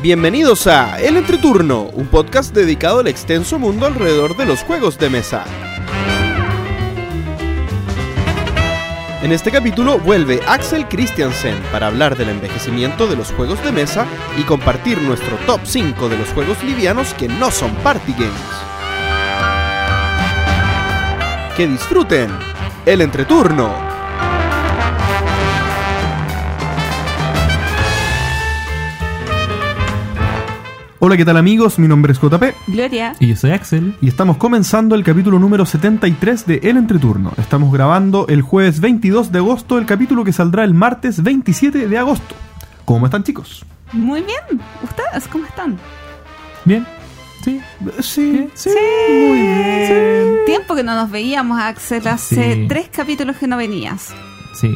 Bienvenidos a El Entreturno, un podcast dedicado al extenso mundo alrededor de los juegos de mesa. En este capítulo vuelve Axel Christiansen para hablar del envejecimiento de los juegos de mesa y compartir nuestro top 5 de los juegos livianos que no son party games. Que disfruten el entreturno. Hola, ¿qué tal amigos? Mi nombre es JP Gloria. Y yo soy Axel. y estamos comenzando el capítulo número 73 de El Entreturno. Estamos grabando el jueves 22 de agosto, el capítulo que saldrá el martes 27 de agosto. ¿Cómo están chicos? Muy bien. ¿Ustedes cómo están? Bien. Sí. Sí, Sí. muy bien. Tiempo que no nos veíamos, Axel. Hace Sí. tres capítulos que no venías. Sí.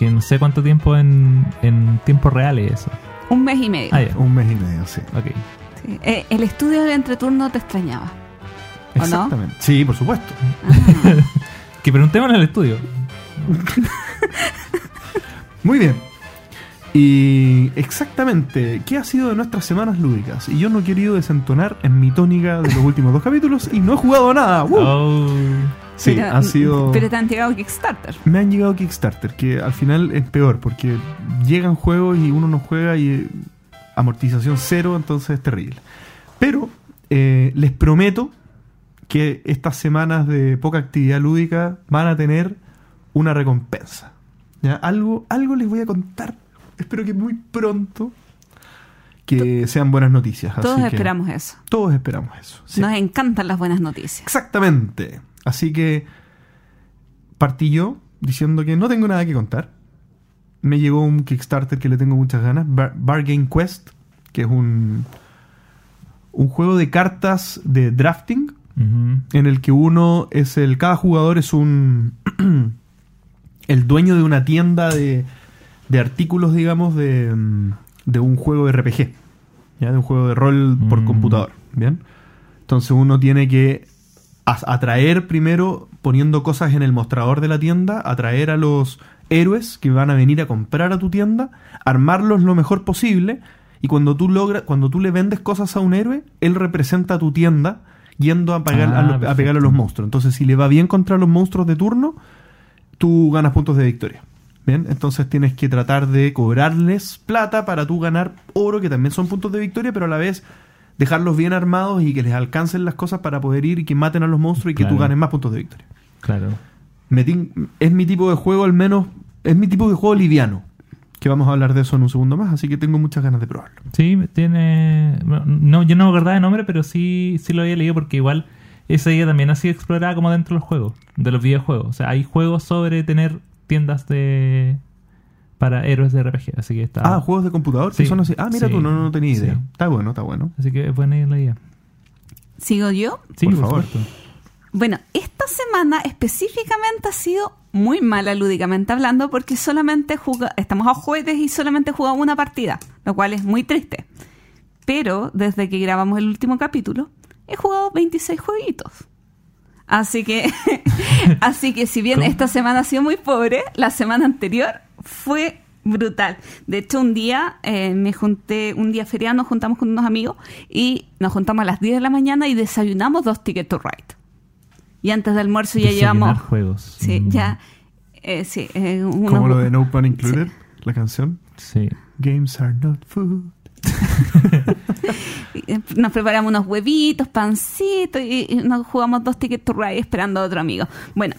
Que no sé cuánto tiempo en, en tiempo real es eso. Un mes y medio. Ah, ya. Un mes y medio, sí. Ok. Sí. Eh, el estudio del entreturno te extrañaba. ¿O no? Exactamente. Sí, por supuesto. Que preguntemos en el estudio. Muy bien. Y exactamente, ¿qué ha sido de nuestras semanas lúdicas? Y yo no he querido desentonar en mi tónica de los últimos dos capítulos y no he jugado nada. ¡Uh! Oh. Sí, Pero- ha sido... Pero te han llegado Kickstarter. Me han llegado Kickstarter, que al final es peor, porque llegan juegos y uno no juega y eh, amortización cero, entonces es terrible. Pero eh, les prometo que estas semanas de poca actividad lúdica van a tener una recompensa. ¿ya? Algo, algo les voy a contar, espero que muy pronto, que sean buenas noticias. Todos así que esperamos eso. Todos esperamos eso. sí. Nos encantan las buenas noticias. Exactamente. Así que partí yo diciendo que no tengo nada que contar. Me llegó un Kickstarter que le tengo muchas ganas, Bar- Bargain Quest, que es un un juego de cartas de drafting en el que uno es el cada jugador es un el dueño de una tienda de, de artículos, digamos, de, de un juego de RPG, ¿ya? de un juego de rol por Mm. computador, ¿bien? Entonces uno tiene que atraer primero, poniendo cosas en el mostrador de la tienda, atraer a los héroes que van a venir a comprar a tu tienda, armarlos lo mejor posible, y cuando tú logras, cuando tú le vendes cosas a un héroe, él representa a tu tienda yendo a, pagar, Ah, a, lo- a perfecto. pegarle a los monstruos. Entonces, si le va bien contra los monstruos de turno, tú ganas puntos de victoria. Bien, entonces tienes que tratar de cobrarles plata para tú ganar oro, que también son puntos de victoria, pero a la vez dejarlos bien armados y que les alcancen las cosas para poder ir y que maten a los monstruos y que tú ganes más puntos de victoria. Claro. Es mi tipo de juego, al menos, es mi tipo de juego liviano. Que vamos a hablar de eso en un segundo más, así que tengo muchas ganas de probarlo. Sí, tiene. No, yo no me acordaba de nombre, pero sí, sí lo había leído porque igual esa idea también ha sido explorada como dentro de los juegos, de los videojuegos. O sea, hay juegos sobre tener tiendas de para héroes de RPG, así que está. Ah, juegos de computador, que Sí, son así. Ah, mira sí, tú, no, no tenía idea. sí. Está bueno, está bueno. Así que es buena la idea. ¿Sigo yo? Sí, Por por, favor. supuesto. Bueno, esta semana específicamente ha sido muy mala lúdicamente hablando porque solamente juga, estamos a jueves y solamente he jugado una partida, lo cual es muy triste. Pero desde que grabamos el último capítulo, he jugado 26 jueguitos. Así que, así que si bien ¿Cómo? esta semana ha sido muy pobre, la semana anterior fue brutal. De hecho, un día eh, me junté, un día feriado nos juntamos con unos amigos y nos juntamos a las 10 de la mañana y desayunamos dos tickets to ride. Y antes del almuerzo ya Desayunar llevamos. juegos. Sí, Mm, ya. eh, sí, eh, unos- Como lo de No Pun Included, la canción. Sí. Games are not food. eh, Nos preparamos unos huevitos, pancitos y, y nos jugamos dos tickets to ride esperando a otro amigo. Bueno,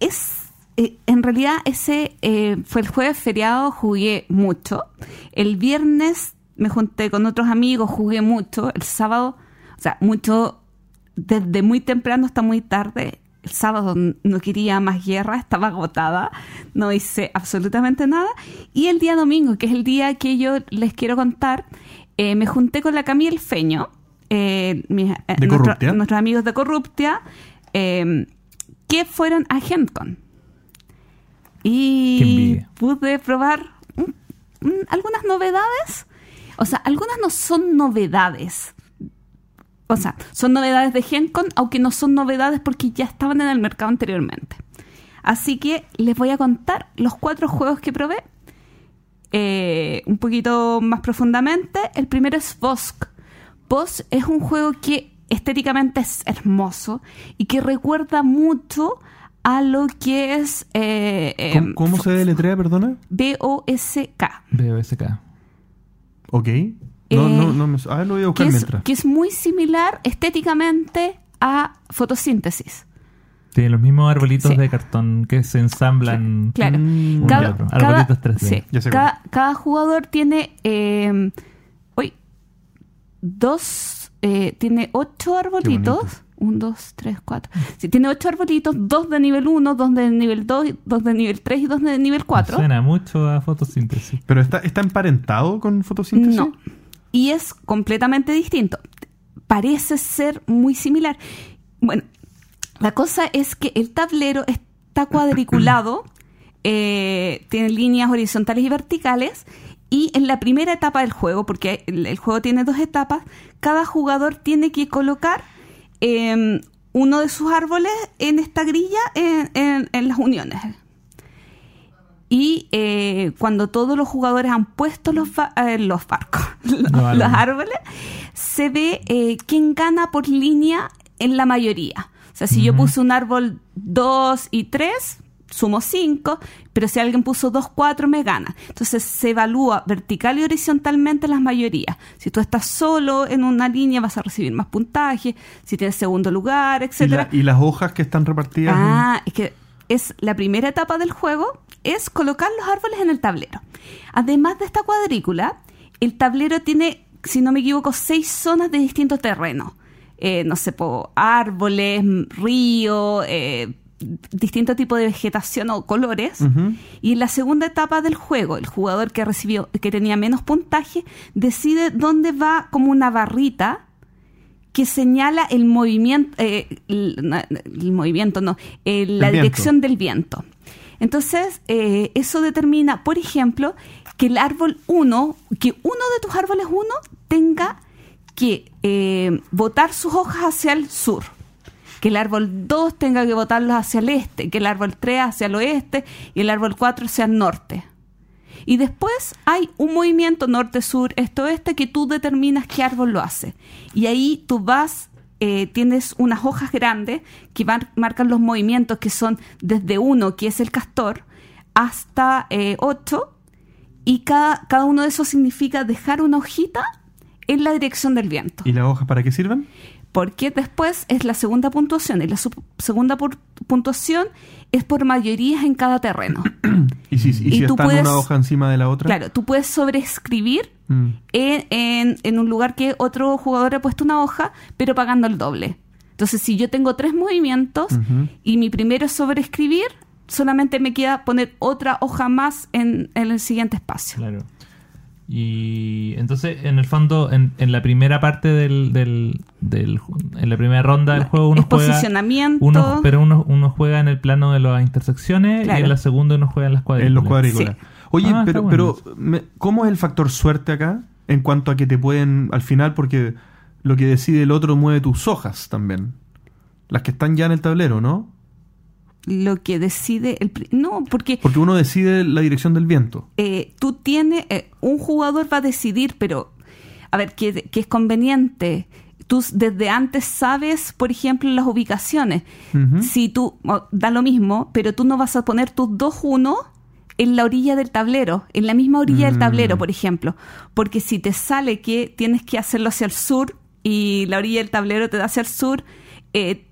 es. Eh, en realidad, ese eh, fue el jueves feriado, jugué mucho. El viernes me junté con otros amigos, jugué mucho. El sábado, o sea, mucho desde muy temprano hasta muy tarde. El sábado no quería más guerra, estaba agotada, no hice absolutamente nada. Y el día domingo, que es el día que yo les quiero contar, eh, me junté con la Camille Feño, eh, mis- eh, nuestros amigos de Corruptia, que fueron a GenCon. Y pude probar algunas novedades. O sea, algunas no son novedades. O sea, son novedades de GenCon, aunque no son novedades porque ya estaban en el mercado anteriormente. Así que les voy a contar los cuatro juegos que probé. eh, un poquito más profundamente, el primero es Vosk. Vosk es un juego que estéticamente es hermoso y que recuerda mucho a lo que es eh, eh, ¿Cómo, cómo se deletrea, perdona? B-O-S-K. BOSK. Ok. No, Eh, no, no me... Ah, lo voy a que buscar es, mientras. que es muy similar estéticamente a fotosíntesis. Tiene los mismos arbolitos Sí. de cartón que se ensamblan. Claro. Cada, otro. cada- Arbolitos 3D. sí, Ya sé cada, cada jugador tiene eh, hoy dos eh, tiene ocho arbolitos. Bonito. Un, dos, tres, cuatro. Sí, tiene ocho arbolitos, dos de nivel 1, dos de nivel 2, dos de nivel 3 y dos de nivel 4. Suena mucho a fotosíntesis. ¿Pero está, está emparentado con fotosíntesis? No. Y es completamente distinto. Parece ser muy similar. Bueno, la cosa es que el tablero está cuadriculado, eh, tiene líneas horizontales y verticales, y en la primera etapa del juego, porque el, el juego tiene dos etapas, cada jugador tiene que colocar eh, uno de sus árboles en esta grilla en, en- en las uniones. Y eh, cuando todos los jugadores han puesto los, eh, los barcos, los, árboles. los árboles, se ve eh, quién gana por línea en la mayoría. O sea, si yo puse un árbol 2 y 3, sumo 5, pero si alguien puso 2, 4, me gana. Entonces se evalúa vertical y horizontalmente las mayorías. Si tú estás solo en una línea, vas a recibir más puntaje. Si tienes segundo lugar, ¿Y, etcétera. la- y las hojas que están repartidas? en- Ah, es que es la primera etapa del juego, es colocar los árboles en el tablero. Además de esta cuadrícula, el tablero tiene, si no me equivoco, seis zonas de distintos terrenos. Eh, no sé, po, árboles, río, eh, distinto tipo de vegetación o colores. Y en la segunda etapa del juego, el jugador que recibió, que tenía menos puntaje, decide dónde va como una barrita que señala el movimiento, eh, el, movimiento, no, eh, la El dirección del viento. Entonces, eh, eso determina, por ejemplo, que el árbol 1, que uno de tus árboles 1 tenga que eh, botar sus hojas hacia el sur, que el árbol 2 tenga que botarlos hacia el este, que el árbol 3 hacia el oeste y el árbol 4 hacia el norte. Y después hay un movimiento norte, sur, este, oeste que tú determinas qué árbol lo hace. Y ahí tú vas, eh, tienes unas hojas grandes que mar- marcan los movimientos que son desde uno, que es el castor, hasta eh, ocho. Y cada, cada uno de esos significa dejar una hojita en la dirección del viento. ¿Y las hojas para qué sirven? Porque después es la segunda puntuación. Y la su- segunda pu- puntuación es por mayorías en cada terreno. ¿Y si, y Y si tú están puedes- una hoja encima de la otra? Claro, tú puedes sobreescribir Mm. en, en- en un lugar que otro jugador ha puesto una hoja, pero pagando el doble. Entonces, si yo tengo tres movimientos y mi primero es sobreescribir, solamente me queda poner otra hoja más en, en el siguiente espacio. Claro. Y entonces, en el fondo, en, en la primera parte del, del, del- En la primera ronda del juego, uno es juega. posicionamiento. Uno, pero uno, uno juega en el plano de las intersecciones y en la segunda uno juega en las cuadrículas. En los cuadrículas. Sí. Oye, Ah, pero, bueno pero me- ¿cómo es el factor suerte acá? En cuanto a que te pueden, al final, porque lo que decide el otro mueve tus hojas también. Las que están ya en el tablero, ¿no? Lo que decide el... No, porque Porque uno decide la dirección del viento. eh, tú tienes, eh, un jugador va a decidir, pero a ver, que, que es conveniente. Tú desde antes sabes, por ejemplo, las ubicaciones. Si tú, da lo mismo, pero tú no vas a poner tus dos uno en la orilla del tablero, en la misma orilla del Mm. tablero, por ejemplo. Porque si te sale que tienes que hacerlo hacia el sur y la orilla del tablero te da hacia el sur, eh,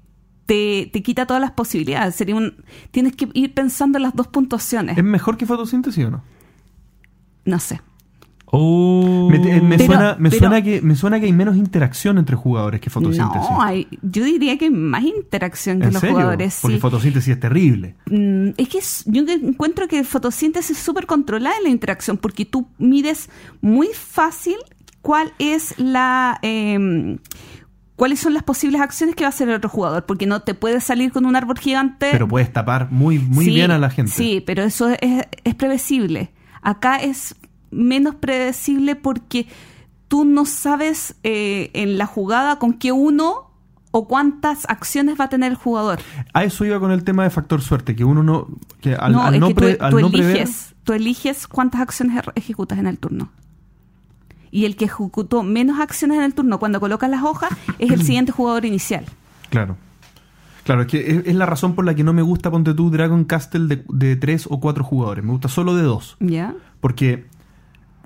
te, te quita todas las posibilidades. Sería un, tienes que ir pensando en las dos puntuaciones. ¿Es mejor que fotosíntesis o no? No sé. Oh. Me, eh, me Pero- suena, me, pero- suena que, me suena que hay menos interacción entre jugadores que fotosíntesis. No, hay, yo diría que hay más interacción que ¿En los serio? jugadores. Porque sí. fotosíntesis es terrible. Mm, Es que es- yo encuentro que fotosíntesis es súper controlada en la interacción porque tú mides muy fácil cuál es la em, cuáles son las posibles acciones que va a hacer el otro jugador porque no te puedes salir con un árbol gigante Pero puedes tapar muy, muy Sí, bien a la gente. Sí, pero eso es, es previsible. Acá es menos predecible porque tú no sabes eh, en la jugada con qué uno o cuántas acciones va a tener el jugador. A eso iba con el tema de factor suerte, que uno no. Que al no, al es no que pre- tú, al tú no prever- eliges, tú eliges cuántas acciones ejecutas en el turno. Y el que ejecutó menos acciones en el turno cuando colocas las hojas es el siguiente jugador inicial. Claro. Claro, es que es, es la razón por la que no me gusta, ponte tú, Dragon Castle de, de tres o cuatro jugadores. Me gusta solo de dos. ¿Ya? Porque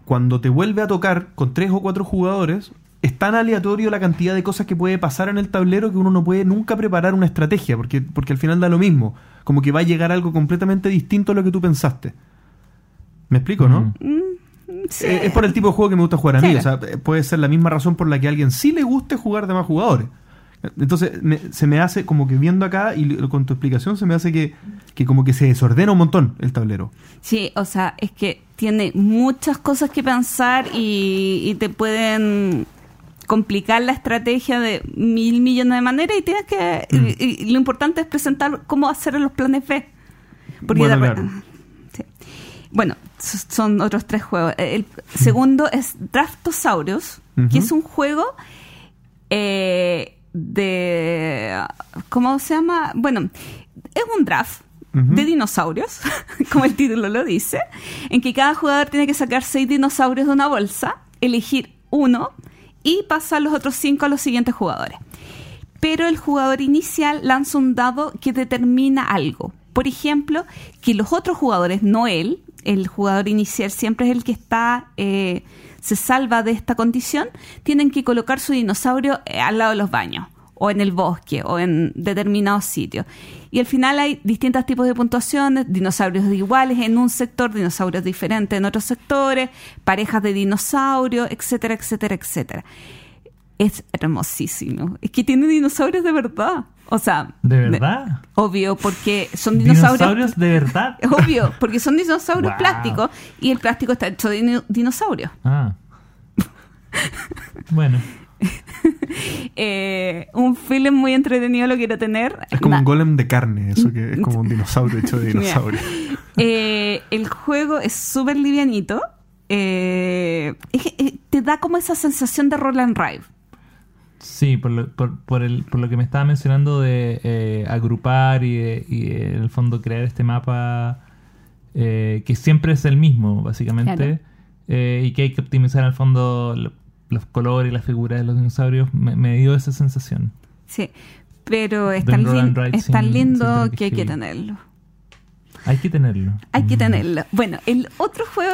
cuando te vuelve a tocar con tres o cuatro jugadores, es tan aleatorio la cantidad de cosas que puede pasar en el tablero que uno no puede nunca preparar una estrategia, porque, porque al final da lo mismo. Como que va a llegar algo completamente distinto a lo que tú pensaste. ¿Me explico, no? Mm. Sí. Eh, Es por el tipo de juego que me gusta jugar a mí. Sí. O sea, eh, puede ser la misma razón por la que a alguien sí le guste jugar de más jugadores. Entonces, me- se me hace como que viendo acá y con tu explicación, se me hace que, que como que se desordena un montón el tablero. Sí, o sea, es que tiene muchas cosas que pensar y, y te pueden complicar la estrategia de mil millones de maneras y tienes que... Mm. y- y lo importante es presentar cómo hacer los planes B. Porque Bueno, de claro. sí. Bueno, son otros tres juegos. El segundo es Draftosaurus, que es un juego eh, de... ¿Cómo se llama? Bueno, es un draft de dinosaurios, como el título lo dice, en que cada jugador tiene que sacar seis dinosaurios de una bolsa, elegir uno y pasar los otros cinco a los siguientes jugadores. Pero el jugador inicial lanza un dado que determina algo. Por ejemplo, que los otros jugadores, no él, el jugador inicial siempre es el que está, eh, se salva de esta condición, tienen que colocar su dinosaurio eh, al lado de los baños, o en el bosque, o en determinados sitios. Y al final hay distintos tipos de puntuaciones, dinosaurios iguales en un sector, dinosaurios diferentes en otros sectores, parejas de dinosaurios, etcétera, etcétera, etcétera. Es hermosísimo. Es que tiene dinosaurios de verdad. O sea, ¿De verdad? Obvio, porque son dinosaurios. ¿Dinosaurios de verdad? Obvio, porque son dinosaurios Wow. plásticos y el plástico está hecho de dino- dinosaurios. Ah. Bueno, Eh, un film muy entretenido lo quiero tener. Es como Na- un golem de carne, eso que es como un dinosaurio hecho de dinosaurio. Eh, el juego es súper livianito. Eh, es que, eh, te da como esa sensación de roll and ride. Sí, por lo, por, por el, por lo que me estaba mencionando de eh, agrupar y, de- y en el fondo crear este mapa eh, que siempre es el mismo, básicamente, Claro. eh, y que hay que optimizar en el fondo lo- los colores y las figuras de los dinosaurios, me, me dio esa sensación. Sí, pero es tan, es tan sin- lindo sin que que hay que tenerlo. Hay que tenerlo. Hay que Mm. tenerlo. Bueno, el otro juego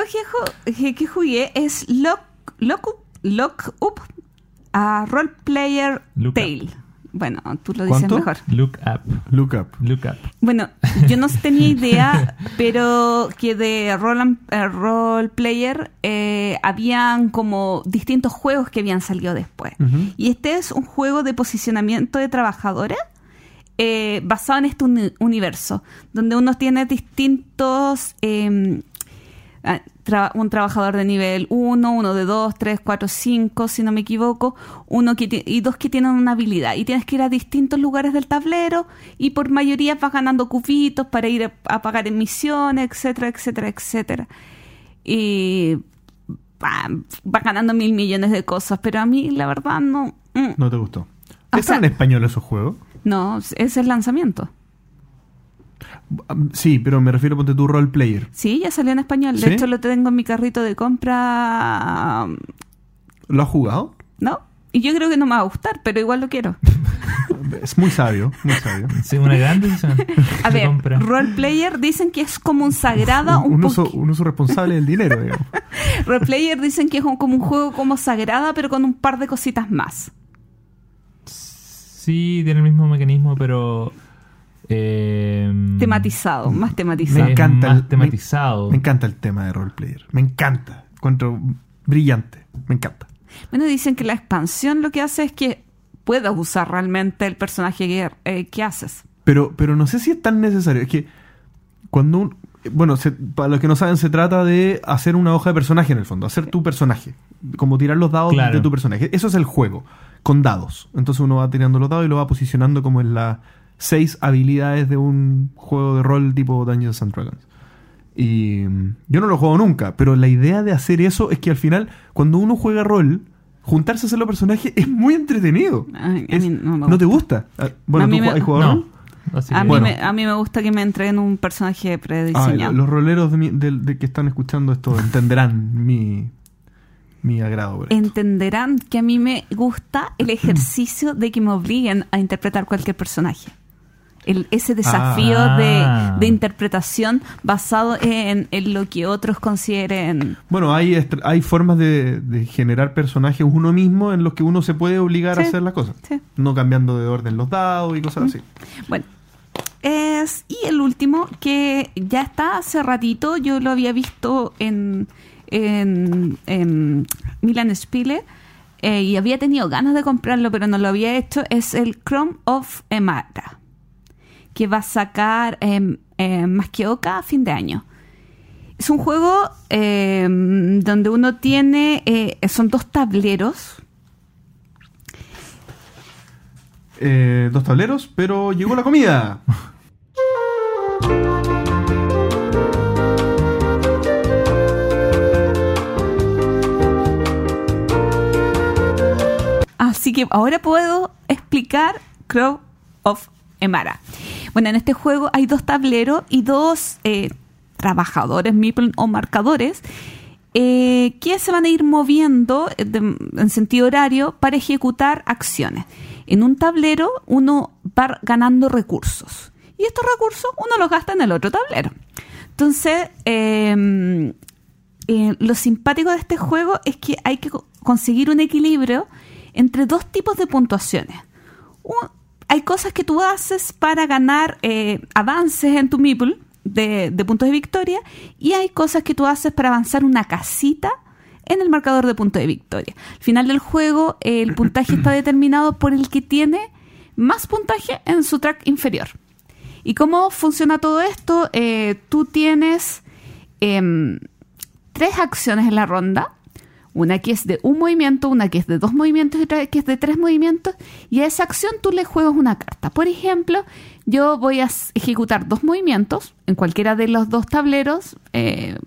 que, que- que jugué es Lock, Lock, Up- Lock Up a Role Player Look Tale. Bueno, tú lo dices ¿Cuánto? mejor. Look up. Look up. Look up. Bueno, yo no tenía idea, pero que de Role, and- eh, role Player eh, habían como distintos juegos que habían salido después. Y este es un juego de posicionamiento de trabajadores eh, basado en este uni- universo, donde uno tiene distintos... eh, tra- un trabajador de nivel 1, uno de 2, 3, 4, 5, si no me equivoco, uno que y dos que tienen una habilidad. Y tienes que ir a distintos lugares del tablero y por mayoría vas ganando cubitos para ir a, a pagar misiones, etcétera, etcétera, etcétera. Y ah, vas ganando mil millones de cosas, pero a mí la verdad no... mm, No te gustó. ¿Están en español esos juegos? no, es el lanzamiento. Sí, pero me refiero ponte tu role player. Sí, ya salió en español. De ¿Sí? hecho, lo tengo en mi carrito de compra. ¿Lo has jugado? ¿No? Y yo creo que no me va a gustar, pero igual lo quiero. Es muy sabio, muy sabio. Sí, una gran decisión. A ver, compra. role player dicen que es como un sagrado, un, un, un uso, poqui- un uso responsable del dinero, digamos. Role player dicen que es un- como un juego como sagrada, pero con un par de cositas más. Sí, tiene el mismo mecanismo, pero. Eh, Tematizado, más Me tematizado. es encanta más el- tematizado. Me encanta el tema de role player. Me encanta. Encuentro brillante. Me encanta. Bueno, dicen que la expansión lo que hace es que puedas usar realmente el personaje que, eh, que haces. Pero, pero no sé si es tan necesario. Es que cuando un. Bueno, se- para los que no saben, se trata de hacer una hoja de personaje en el fondo. Hacer tu personaje. Como tirar los dados Claro. de tu personaje. Eso es el juego. Con dados. Entonces uno va tirando los dados y lo va posicionando como en las seis habilidades de un juego de rol tipo Dungeons and Dragons. Y mm, yo no lo jugado nunca, pero la idea de hacer eso es que al final, cuando uno juega rol, juntarse a hacer los personajes es muy entretenido. Ay, a Es- mí no me ¿No te gusta. Ah, Bueno, A mí ¿tú me- has jugado? No. Así A, mí Bueno. me, a mí me gusta que me entreguen un personaje Ah, prediseñado. los roleros de, mi- de- de que están escuchando esto entenderán mi, mi agrado. por esto. Entenderán que a mí me gusta el ejercicio de que me obliguen a interpretar cualquier personaje. El- ese desafío Ah. de, de interpretación basado en, en lo que otros consideren. Bueno, hay, hay formas de, de generar personajes uno mismo en los que uno se puede obligar a hacer las cosas. sí. No cambiando de orden los dados y cosas así. Bueno, es, y el último, que ya está hace ratito, yo lo había visto en, en, en Milan Spiele eh, y había tenido ganas de comprarlo, pero no lo había hecho, es el Chrome of Emara, que va a sacar eh, eh, más que Oca a fin de año. Es un juego eh, donde uno tiene, eh, son dos tableros, Eh, dos tableros, pero llegó la comida. Así que ahora puedo explicar Crow of Emara. Bueno, en este juego hay dos tableros y dos eh, trabajadores, meeple o marcadores, eh, que se van a ir moviendo eh, en sentido horario para ejecutar acciones. En un tablero uno va ganando recursos y estos recursos uno los gasta en el otro tablero. Entonces, eh, lo simpático de este juego es que hay que co- conseguir un equilibrio entre dos tipos de puntuaciones. Un- hay cosas que tú haces para ganar eh, avances en tu meeple de, de puntos de victoria y hay cosas que tú haces para avanzar una casita en el marcador de puntos de victoria. Al final del juego, el puntaje está determinado por el que tiene más puntaje en su track inferior. ¿Y cómo funciona todo esto? Eh, tú tienes em, tres acciones en la ronda. Una que es de un movimiento, una que es de dos movimientos y otra que es de tres movimientos. Y a esa acción tú le juegas una carta. Por ejemplo, yo voy a ejecutar dos movimientos en cualquiera de los dos tableros eh,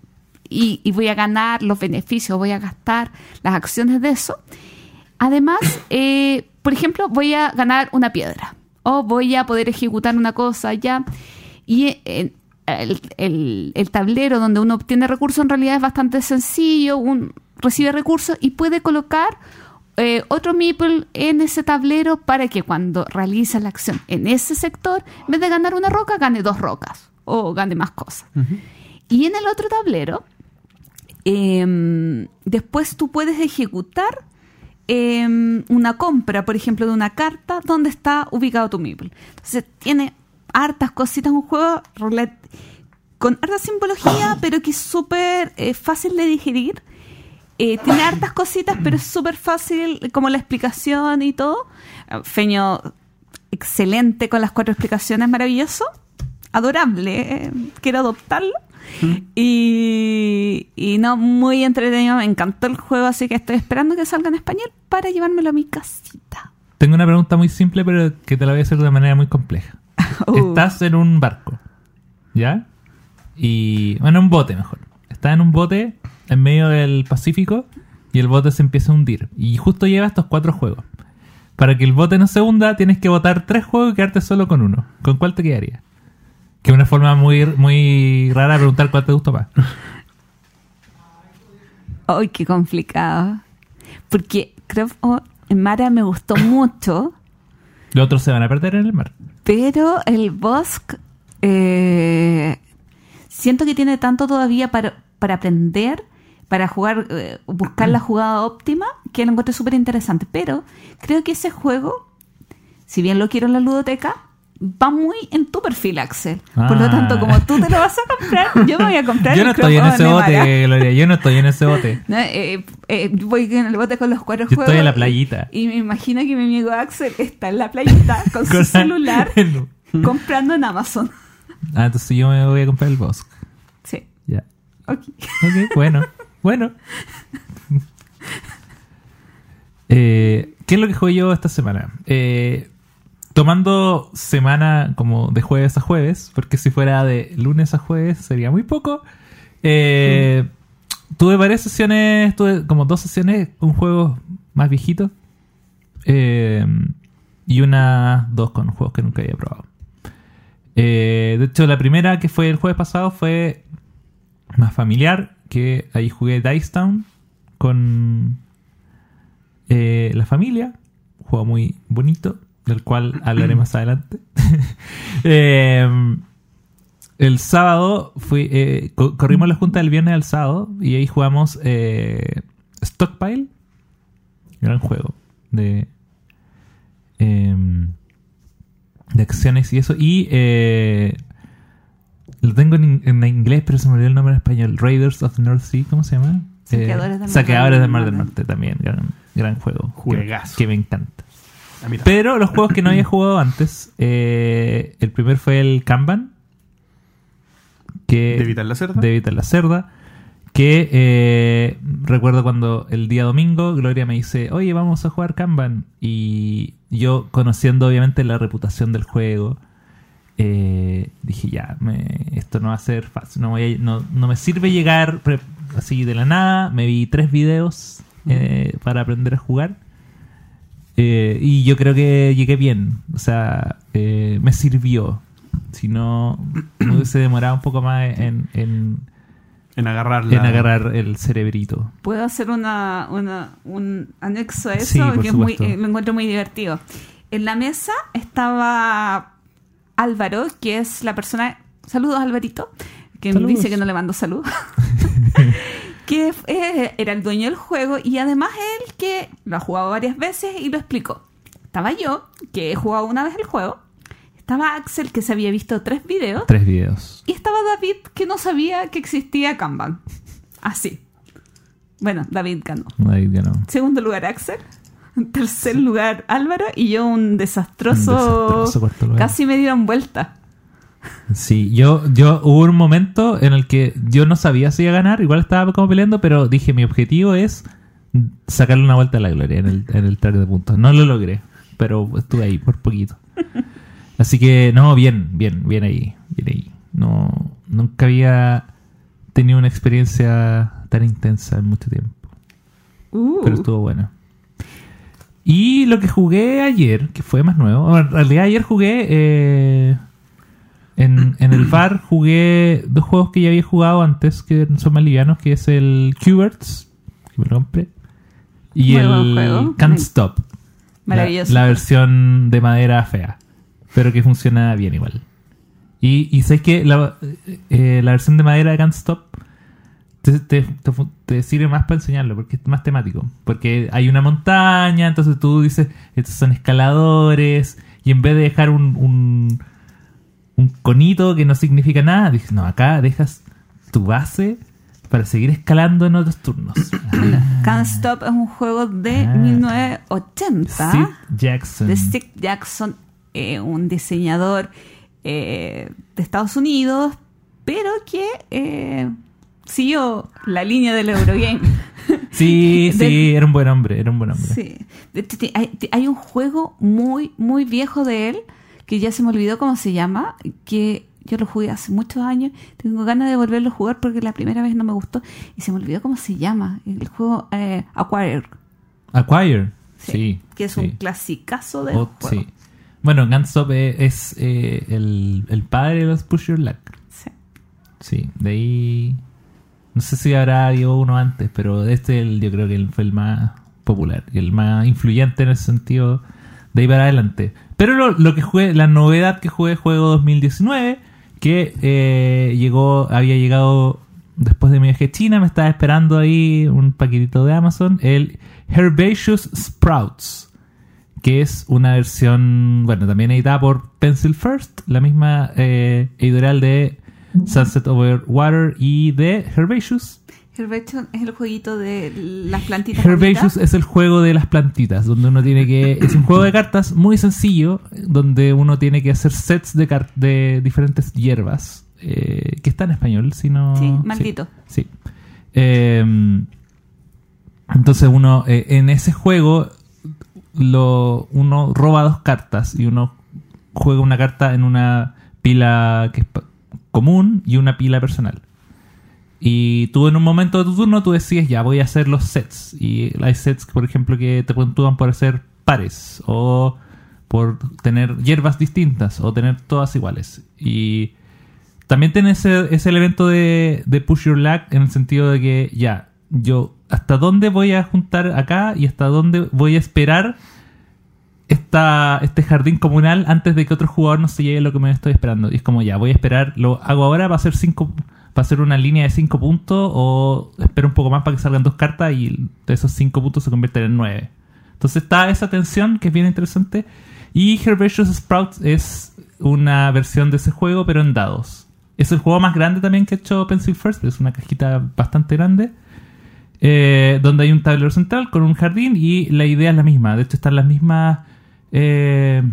y, y voy a ganar los beneficios, voy a gastar las acciones de eso. Además, eh, por ejemplo, voy a ganar una piedra o voy a poder ejecutar una cosa ya. Y eh, el, el- el tablero donde uno obtiene recursos en realidad es bastante sencillo. Un, recibe recursos y puede colocar eh, otro meeple en ese tablero para que cuando realiza la acción en ese sector, en vez de ganar una roca, gane dos rocas o gane más cosas. Y en el otro tablero, em, después tú puedes ejecutar em, una compra, por ejemplo, de una carta donde está ubicado tu meeple. Entonces tiene hartas cositas, un juego con harta simbología, pero que es súper eh, fácil de digerir. Eh, tiene hartas cositas, pero es súper fácil como la explicación y todo. Eh, Feño, excelente con las cuatro explicaciones, maravilloso. Adorable, eh, quiero adoptarlo. Y, y no, muy entretenido, me encantó el juego, así que estoy esperando que salga en español para llevármelo a mi casita. Tengo una pregunta muy simple, pero que te la voy a hacer de manera muy compleja. Uh. Estás en un barco, ¿ya? Y. Bueno, un bote mejor. Estás en un bote en medio del Pacífico y el bote se empieza a hundir. Y justo lleva estos cuatro juegos. Para que el bote no se hunda, tienes que botar tres juegos y quedarte solo con uno. ¿Con cuál te quedaría? Que es una forma muy, muy rara de preguntar cuál te gustó más. ¡Ay, qué complicado! Porque creo que Mara me gustó mucho. Los otros se van a perder en el mar. Pero el Bosque eh, siento que tiene tanto todavía para, para aprender, para jugar, eh, buscar la jugada óptima, que lo encuentro súper interesante. Pero creo que ese juego, si bien lo quiero en la ludoteca, va muy en tu perfil, Axel. Por lo Ah. tanto, como tú te lo vas a comprar, yo me voy a comprar Yo el no estoy en ese bote, Gloria. Yo no estoy en ese bote. No, eh, eh, voy en el bote con los cuatro Yo juegos. estoy en la playita. Y, me imagino que mi amigo Axel está en la playita con su celular comprando en Amazon. Ah, entonces yo me voy a comprar el Bosque. Sí. Ya. Ok. Ok, bueno. Bueno. Eh, ¿Qué es lo que juego yo esta semana? Eh, tomando semana como de jueves a jueves, porque si fuera de lunes a jueves sería muy poco. eh, Tuve varias sesiones, tuve como dos sesiones con juegos más viejitos. Eh, y unas dos con juegos que nunca había probado. Eh, de hecho, la primera que fue el jueves pasado fue más familiar, que ahí jugué Dice Town con eh, la familia. Un juego muy bonito, del cual hablaré más adelante. Eh, el sábado fui, eh, co- corrimos la junta del viernes al sábado y ahí jugamos eh, Stockpile. Gran juego de, em, de acciones y eso. Y eh, lo tengo en, en inglés, pero se me olvidó el nombre en español. Raiders of the North Sea, ¿cómo se llama? Saqueadores del Mar Saqueadores del del Mar del Norte. También. Gran, gran juego. Juegazo. Que, que me encanta. Ah. Pero los juegos que no había jugado antes, eh, el primer fue el Kanban. Que, De Vital la Cerda. de Vital la Cerda. Que eh, recuerdo cuando el día domingo Gloria me dice, oye, vamos a jugar Kanban. Y yo, conociendo obviamente la reputación del juego, eh, dije, ya, me- esto no va a ser fácil. No, voy a- no, no me sirve llegar así de la nada. Me vi tres videos eh, para aprender a jugar. Eh, y yo creo que llegué bien. O sea, me sirvió. Si no, me hubiese demorado un poco más en, en, En agarrar la... en agarrar el cerebrito. Puedo hacer una, una- un anexo a eso, Sí, por que es muy, supuesto. eh, lo encuentro muy divertido. En la mesa estaba Álvaro, que es la persona. Saludos, Alvarito, que Saludos. dice que no le mando salud. que eh, era el dueño del juego y además él que lo ha jugado varias veces y lo explicó. Estaba yo, que he jugado una vez el juego. Estaba Axel, que se había visto tres videos. Tres videos. Y estaba David, que no sabía que existía Kanban. Así. Bueno, David ganó. Ahí ganó. Segundo lugar, Axel. Tercer lugar, Álvaro. Y yo un desastroso. Un desastroso cuarto lugar. Casi me dieron vuelta. Sí, yo, yo hubo un momento en el que yo no sabía si iba a ganar, igual estaba como peleando, pero dije mi objetivo es sacarle una vuelta a la gloria en el, en el de puntos. No lo logré, pero estuve ahí por poquito. Así que, no, bien, bien, bien ahí, bien ahí. No, nunca había tenido una experiencia tan intensa en mucho tiempo, Uh, pero estuvo buena. Y lo que jugué ayer, que fue más nuevo, en realidad ayer jugué eh, en, en el bar, jugué dos juegos que ya había jugado antes, que son más livianos, que es el Qberts, que me lo compré, y Muy el. Can't Stop, Maravilloso. La, la versión de madera fea, pero que funciona bien igual. Y, y sabes que la, eh, la versión de madera de Can't Stop te, te- te sirve más para enseñarlo porque es más temático. Porque hay una montaña, entonces tú dices, estos son escaladores, y en vez de dejar un, un, un conito que no significa nada, dices, no, acá dejas tu base para seguir escalando en otros turnos. Ah, Can't Stop es un juego de Ah. 1980 Steve Jackson. de Steve Jackson, eh, un diseñador eh, de Estados Unidos, pero que eh, siguió la línea del Eurogame. Sí, Del- sí, era un buen hombre, era un buen hombre. Sí. Hay, un juego muy, muy viejo de él, que ya se me olvidó cómo se llama, que yo lo jugué hace muchos años. Tengo ganas de volverlo a jugar porque la primera vez no me gustó y se me olvidó cómo se llama. El juego eh, Acquire. Acquire. Sí. que es sí. un clasicazo de Oh, sí. Bueno, Gunstop es, es, eh, el, el padre de los Push Your Luck. Sí. Sí, de ahí. No sé si habrá habido uno antes, pero este el- yo creo que el- fue el más popular y el más influyente en ese sentido de ahí para adelante. Pero lo, lo que jugué, la novedad que jugué, juego 2019, que eh, llegó, había llegado después de mi viaje a China, me estaba esperando ahí un paquetito de Amazon, el Herbaceous Sprouts, que es una versión, bueno, también editada por Pencil First, la misma eh, editorial de Sunset Over Water y de Herbaceous. Herbaceous es el jueguito de las plantitas. Herbaceous es el juego de las plantitas, donde uno tiene que... Es un juego de cartas muy sencillo, donde uno tiene que hacer sets de, car- de diferentes hierbas, eh, que está en español, si no... Sí, maldito. Sí. Eh, entonces uno, eh, en ese juego, lo, uno roba dos cartas y uno juega una carta en una pila que es común y una pila personal. Y tú en un momento de tu turno tú decides, ya voy a hacer los sets. Y hay sets, por ejemplo, que te puntúan por hacer pares o por tener hierbas distintas o tener todas iguales. Y también tiene ese, ese elemento de, de push your luck en el sentido de que ya, yo hasta dónde voy a juntar acá y hasta dónde voy a esperar esta, este jardín comunal antes de que otro jugador no se llegue lo que me estoy esperando. Y es como ya, voy a esperar, lo hago ahora, va a ser cinco, va a ser una línea de 5 puntos o espero un poco más para que salgan dos cartas y de esos 5 puntos se convierten en 9. Entonces está esa tensión que es bien interesante. Y Herbaceous Sprouts es una versión de ese juego, pero en dados. Es el juego más grande también que ha hecho Pencil First, es una cajita bastante grande. Eh, donde hay un tablero central con un jardín y la idea es la misma. De hecho, están las mismas. eh,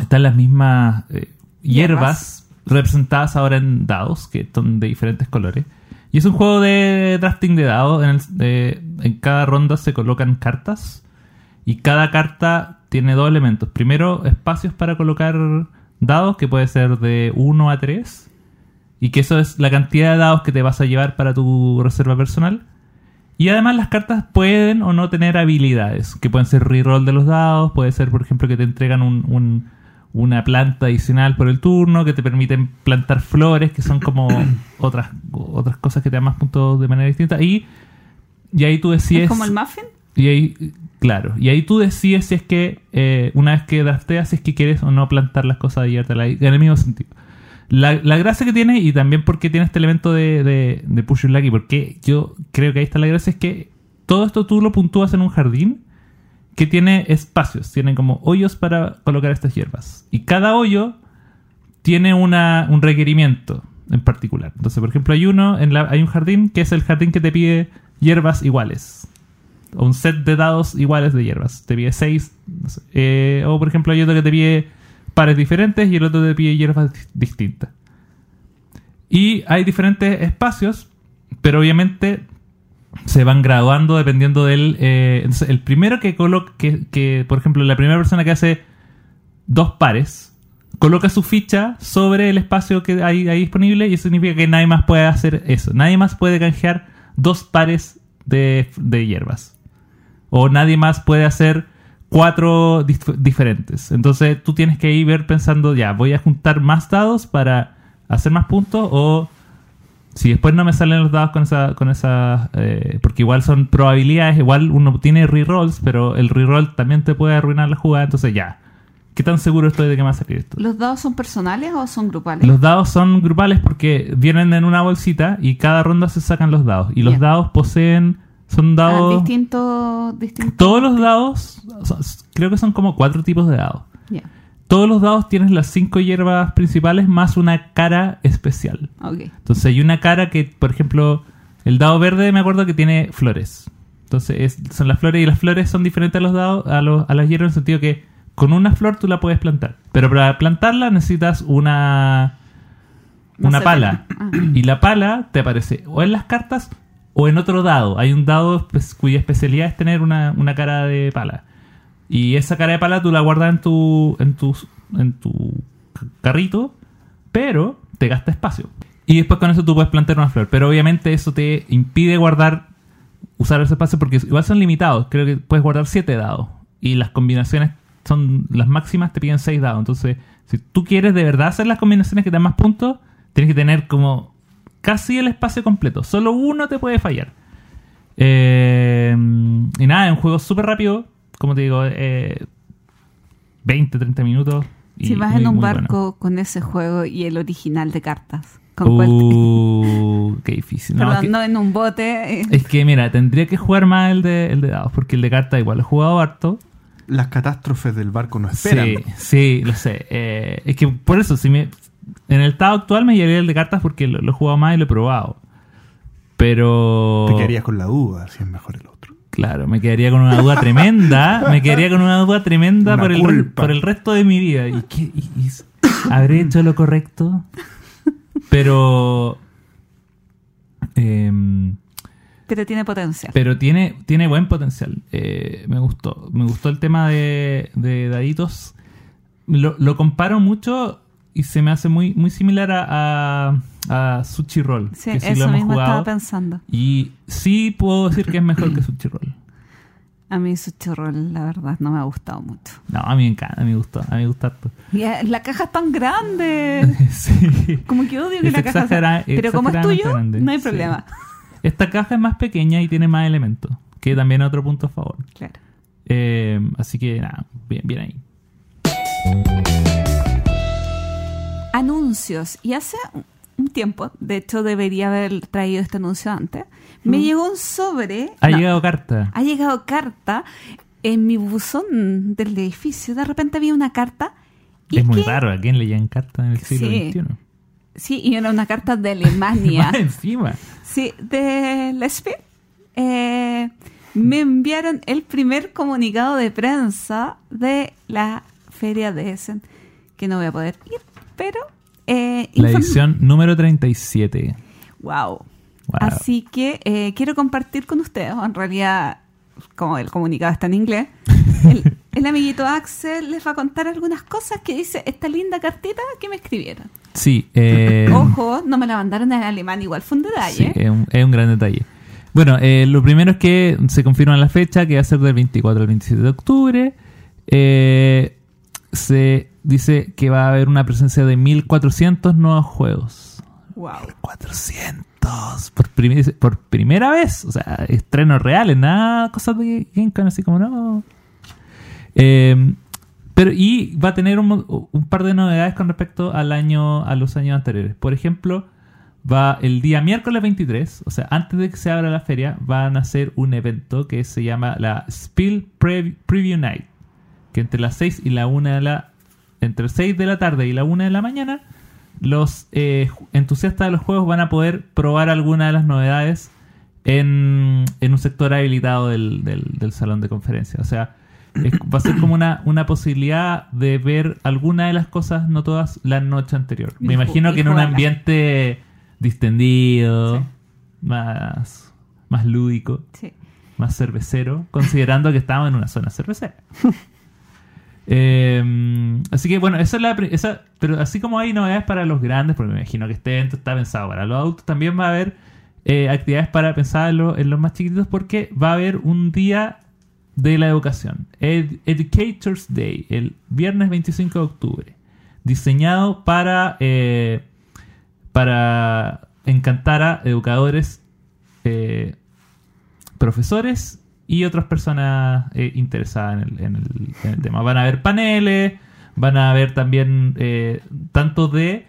están las mismas eh, hierbas representadas ahora en dados, que son de diferentes colores. Y es un juego de drafting de dados. En, el- de- en cada ronda se colocan cartas. Y cada carta tiene dos elementos. Primero, espacios para colocar dados, que puede ser de 1 a 3. Y que eso es la cantidad de dados que te vas a llevar para tu reserva personal. Y además las cartas pueden o no tener habilidades, que pueden ser reroll de los dados, puede ser por ejemplo que te entregan un- un- una planta adicional por el turno, que te permiten plantar flores, que son como otras, otras cosas que te dan más puntos de manera distinta. Y, y ahí tú decides... ¿Es como el muffin? Y ahí, claro, y ahí tú decides si es que, eh, una vez que drafteas, si es que quieres o no plantar las cosas y llevártelas ahí, en el mismo sentido. La, la gracia que tiene, y también porque tiene este elemento de, de, de push your luck, y porque yo creo que ahí está la gracia, es que todo esto tú lo puntúas en un jardín que tiene espacios, tiene como hoyos para colocar estas hierbas. Y cada hoyo tiene una, un requerimiento en particular. Entonces, por ejemplo, hay uno, en la, hay un jardín que es el jardín que te pide hierbas iguales. O un set de dados iguales de hierbas. Te pide seis. no sé. Eh, o por ejemplo, hay otro que te pide pares diferentes y el otro te pide hierbas dis- distintas. Y hay diferentes espacios, pero obviamente se van graduando dependiendo del... eh, entonces, el primero que coloca, que, que, por ejemplo, la primera persona que hace dos pares, coloca su ficha sobre el espacio que hay ahí disponible y eso significa que nadie más puede hacer eso. Nadie más puede canjear dos pares de, de hierbas. O nadie más puede hacer cuatro dif- diferentes. Entonces tú tienes que ir ver pensando, ya, voy a juntar más dados para hacer más puntos o si después no me salen los dados con esa, con esa eh, porque igual son probabilidades, igual uno tiene rerolls, pero el reroll también te puede arruinar la jugada, entonces ya. ¿Qué tan seguro estoy de que me va a salir esto? ¿Los dados son personales o son grupales? Los dados son grupales porque vienen en una bolsita y cada ronda se sacan los dados. Y los dados poseen. Son Ah, dados. distintos. distintos- todos los dados. son- creo que son como cuatro tipos de dados. Todos los dados tienen las cinco hierbas principales más una cara especial. Entonces hay una cara que, por ejemplo, el dado verde me acuerdo que tiene flores. Entonces es- son las flores y las flores son diferentes a los dados, a, los, a las hierbas en el sentido que con una flor tú la puedes plantar. Pero para plantarla necesitas una una pala. Ah. Y la pala te aparece o en las cartas o en otro dado. Hay un dado cuya especialidad es tener una, una cara de pala. Y esa cara de pala tú la guardas en tu, en tu, en tu ca- carrito, pero te gasta espacio. Y después con eso tú puedes plantar una flor. Pero obviamente eso te impide guardar, usar ese espacio porque igual son limitados. Creo que puedes guardar 7 dados. Y las combinaciones son las máximas te piden 6 dados. Entonces, si tú quieres de verdad hacer las combinaciones que te dan más puntos, tienes que tener como casi el espacio completo. Solo uno te puede fallar. Eh, y nada, es un juego súper rápido. Como te digo, eh, 20, 30 minutos. y Si vas muy, en un bueno. barco con ese juego y el original de cartas. ¿con cuál- Uh, qué difícil. No, Perdón, es, que, no en un bote. eh, es que, mira, tendría que jugar más el de, el de dados, porque el de carta igual lo he jugado harto. Las catástrofes del barco no esperan. Sí, sí, lo sé. Eh, es que por eso, si me, en el estado actual me llevaría el de cartas porque lo, lo he jugado más y lo he probado. Pero. Te quedarías con la duda si es mejor el otro. Claro, me quedaría con una duda tremenda. Me quedaría con una duda tremenda Una por el, por el resto de mi vida. ¿Y qué? y- y- ¿Habré hecho lo correcto? Pero. em, pero tiene potencial. pero tiene, tiene buen potencial. Eh, me gustó. Me gustó el tema de, de daditos. Lo, lo comparo mucho y se me hace muy, muy similar a, a, a Sushi Roll. Sí, que sí eso lo hemos mismo estaba jugado. pensando. Y sí puedo decir que es mejor que Sushi Roll. A mí Sushi Roll, la verdad, no me ha gustado mucho. No, a mí me encanta, a mí me gustó, a mí me gusta harto. Y eh, la caja es tan grande. sí. Como que odio que Es la caja sea... Pero como es tuyo, grande, no hay sí. problema. Esta caja es más pequeña y tiene más elementos, que también es otro punto a favor. Claro. Eh, así que nada, bien, bien ahí. Anuncios. Y hace un tiempo, de hecho debería haber traído este anuncio antes, me llegó un sobre. Ha no, llegado carta. ha llegado carta en mi buzón del edificio. De repente había una carta. y Es muy que- raro, ¿a quién le llegan cartas en el siglo Sí. XXI? Sí, y era una carta de Alemania. Más encima. Sí, de SPE. Eh, me enviaron el primer comunicado de prensa de la feria de Essen, que no voy a poder ir, pero... Eh, La edición número 37. Wow. Wow. Así que eh, quiero compartir con ustedes, en realidad, como el comunicado está en inglés, el, el amiguito Axel les va a contar algunas cosas que dice esta linda cartita que me escribieron. Sí, eh, Ojo, no me la mandaron en alemán, igual fue un sí, detalle. es, un, es un gran detalle. Bueno, eh, lo primero es que se confirma la fecha, que va a ser del 24 al 27 de octubre. Eh, se dice que va a haber una presencia de 1400 nuevos juegos. Wow. 400 por, por primera vez. O sea, estrenos reales, nada, cosas de GameCon, así como no. Eh, pero y va a tener un, par de novedades con respecto al año, a los años anteriores. Por ejemplo, va el día miércoles 23, o sea, antes de que se abra la feria, van a hacer un evento que se llama la Spiel Pre- Preview Night, que entre las 6 y la 1 de la entre 6 de la tarde y la 1 de la mañana los eh, entusiastas de los juegos van a poder probar alguna de las novedades en, en un sector habilitado del, del- del salón de conferencias. O sea, es- va a ser como una, una posibilidad de ver alguna de las cosas, no todas, la noche anterior. Me imagino que en un ambiente distendido, Sí. más, más lúdico, Sí. más cervecero, considerando que estamos en una zona cervecera. Eh, así que bueno, esa es la pero así como hay novedades para los grandes, porque me imagino que este evento está pensado para los adultos, también va a haber eh, actividades para pensar en, lo- en los más chiquititos porque va a haber un día de la educación, Ed- Educators Day, el viernes 25 de octubre, diseñado para eh, para encantar a educadores, eh, profesores y otras personas eh, interesadas en el, en el- en el tema. Van a haber paneles, van a haber también eh, tanto de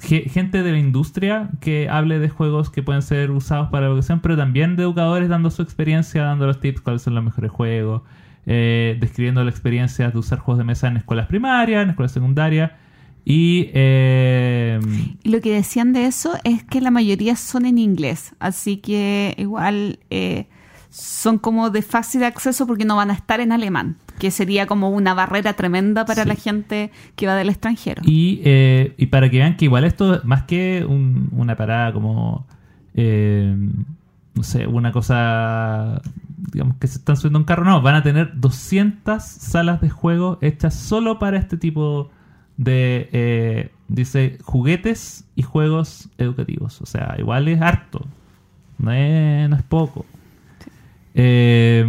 ge- gente de la industria que hable de juegos que pueden ser usados para la educación, pero también de educadores dando su experiencia, dando los tips, cuáles son los mejores juegos, eh, describiendo la experiencia de usar juegos de mesa en escuelas primarias, en escuelas secundarias. Y eh, lo que decían de eso es que la mayoría son en inglés, así que igual eh, son como de fácil acceso porque no van a estar en alemán, que sería como una barrera tremenda para Sí. la gente que va del extranjero. Y, eh, y para que vean que igual esto, más que un- una parada como, eh, no sé, una cosa, digamos que se están subiendo un carro, no, van a tener 200 salas de juego hechas solo para este tipo de, eh, dice, juguetes y juegos educativos. O sea, igual es harto, no es, no es poco. Eh,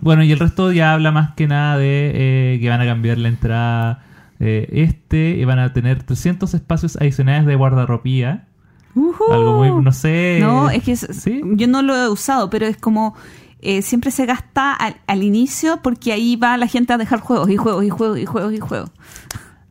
bueno, y el resto ya habla más que nada de eh, que van a cambiar la entrada eh, este y van a tener 300 espacios adicionales de guardarropía. Algo muy, no sé. No, es que es- ¿Sí? yo no lo he usado, pero es como eh, siempre se gasta al, al inicio porque ahí va la gente a dejar juegos y juegos y juegos y juegos y juegos.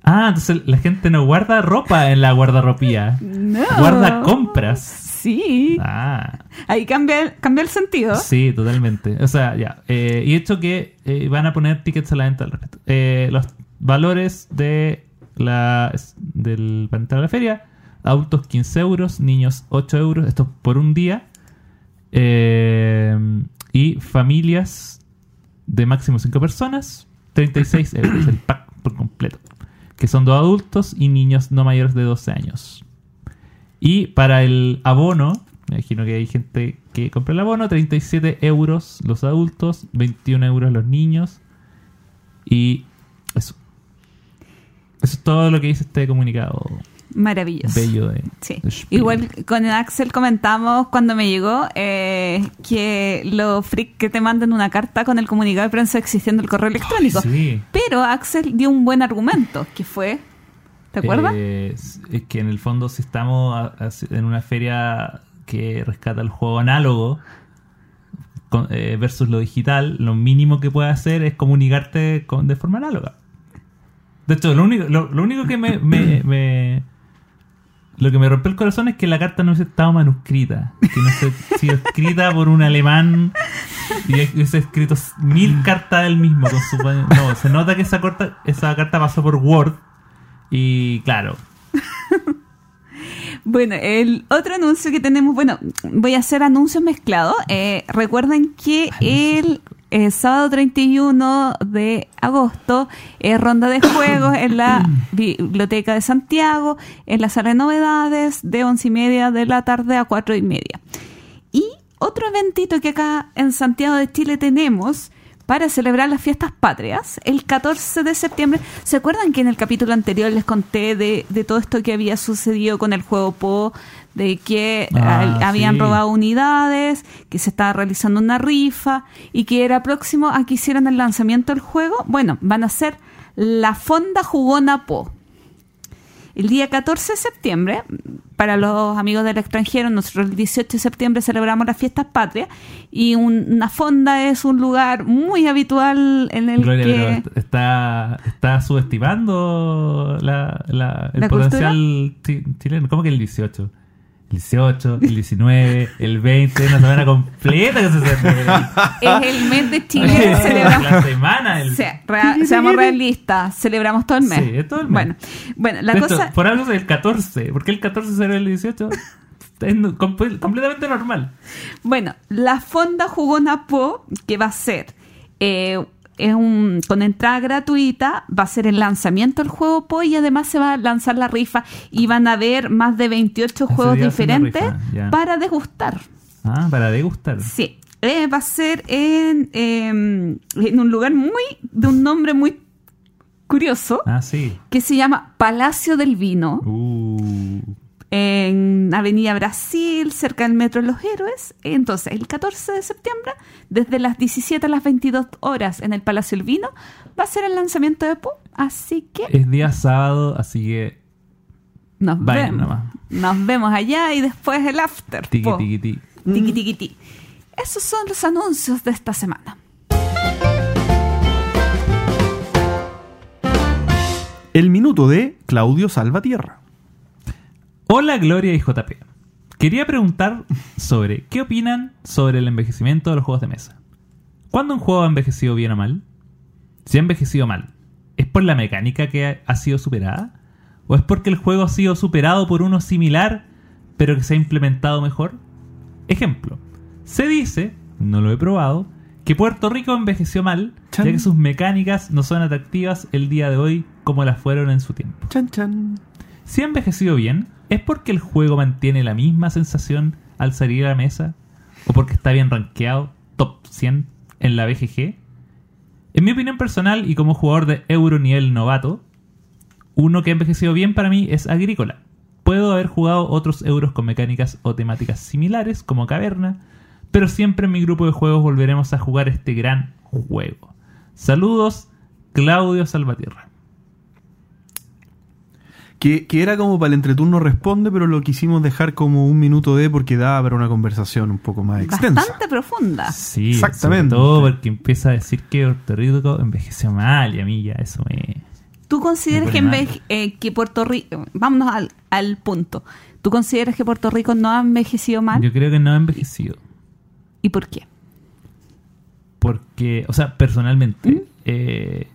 Ah, entonces la gente no guarda ropa en la guardarropía. No. Guarda compras. Sí, Ah, ahí cambia, el- cambia el sentido. sí, totalmente. O sea, ya. eh, y esto que eh, van a poner tickets a la venta al respecto. Eh, los valores de la del para entrar a la feria. Adultos 15 euros, niños 8 euros. Esto por un día. Eh, y familias de máximo 5 personas, 36 euros. El pack por completo. Que son dos adultos y niños no mayores de 12 años. Y para el abono, me imagino que hay gente que compra el abono, 37 euros los adultos, 21 euros los niños. Y eso. Eso es todo lo que dice este comunicado. Maravilloso. bello de, Sí. de. Igual con el Axel comentamos cuando me llegó eh, que lo freak que te mandan una carta con el comunicado de prensa existiendo el correo electrónico. Sí. Pero Axel dio un buen argumento, que fue, ¿te acuerdas? Eh, es que en el fondo si estamos a- a- en una feria que rescata el juego análogo con- eh, versus lo digital, lo mínimo que puedes hacer es comunicarte con, de forma análoga. De hecho, lo único, lo, lo único que me, me- me- Lo que me rompió el corazón es que la carta no hubiese estado manuscrita. Que no hubiese sido escrita por un alemán y hubiese escrito mil cartas del mismo. Con su, no, se nota que esa, corta, esa carta pasó por Word y claro, Bueno, el otro anuncio que tenemos, bueno, voy a hacer anuncios mezclados. Eh, recuerden que el eh, sábado 31 de agosto es ronda de juegos en la Biblioteca de Santiago, en la sala de novedades, de once y media de la tarde a cuatro y media. Y otro eventito que acá en Santiago de Chile tenemos para celebrar las fiestas patrias, el 14 de septiembre. ¿Se acuerdan que en el capítulo anterior les conté de, de todo esto que había sucedido con el juego Po? De que Ah, habían sí. robado unidades, que se estaba realizando una rifa y que era próximo a que hicieran el lanzamiento del juego. Bueno, van a ser la Fonda Jugona Po. El día 14 de septiembre, para los amigos del extranjero, nosotros el 18 de septiembre celebramos las fiestas patrias y un- una fonda es un lugar muy habitual en el Gloria, que... pero está, está subestimando la, la- el ¿La potencial chi- chileno. ¿Cómo que el 18? El 18, el 19, el 20, una semana completa que se celebra. Es el mes de Chile, celebramos... La semana. El, rea- seamos realistas, celebramos todo el mes. Sí, es todo el mes. Bueno, bueno la cosa... por algo es el 14. ¿Por qué el 14 se el 18? Es completamente normal. Bueno, la Fonda Jugona Po, que va a ser eh, es un, con entrada gratuita, va a ser el lanzamiento del juego Po y además se va a lanzar la rifa y van a haber más de 28 Ese juegos diferentes rifa, para degustar. Ah, para degustar. Sí, eh, va a ser en, em, en un lugar muy, de un nombre muy curioso, Ah, sí. que se llama Palacio del Vino. Uh, en Avenida Brasil, cerca del Metro de los Héroes. Entonces, el 14 de septiembre, desde las 17 a las 22 horas en el Palacio del Vino, va a ser el lanzamiento de Po. Así que es día sábado, así que nos vayan vemos. nomás. Nos vemos allá y después el after. Tiki, Po. tiki, tiki. Tiki, tiki, ti. Esos son los anuncios de esta semana. El minuto de Claudio Salvatierra. Hola Gloria y JP. Quería preguntar sobre qué opinan sobre el envejecimiento de los juegos de mesa. ¿Cuándo un juego ha envejecido bien o mal? Si ha envejecido mal, ¿es por la mecánica que ha- sido superada? ¿O es porque el juego ha sido superado por uno similar, pero que se ha implementado mejor? Ejemplo, se dice, no lo he probado, que Puerto Rico envejeció mal, Chan. ya que sus mecánicas no son atractivas el día de hoy como las fueron en su tiempo. Chan, chan. Si ha envejecido bien, ¿es porque el juego mantiene la misma sensación al salir a la mesa? ¿O porque está bien rankeado, top 100 en la BGG? En mi opinión personal y como jugador de Euro nivel novato, uno que ha envejecido bien para mí es Agrícola. Puedo haber jugado otros euros con mecánicas o temáticas similares, como Caverna, pero siempre en mi grupo de juegos volveremos a jugar este gran juego. Saludos, Claudio Salvatierra. Que, que era como para el entreturno responde, pero lo quisimos dejar como un minuto de porque daba para una conversación un poco más extensa. Bastante profunda. Sí, Exactamente. Sobre todo porque empieza a decir que Puerto Rico envejeció mal y a mí ya eso me... ¿Tú consideras Me que, enveje- eh, que Puerto Rico... Vámonos al, al punto. ¿Tú consideras que Puerto Rico no ha envejecido mal? Yo creo que no ha envejecido. ¿Y por qué? Porque, o sea, personalmente, eh,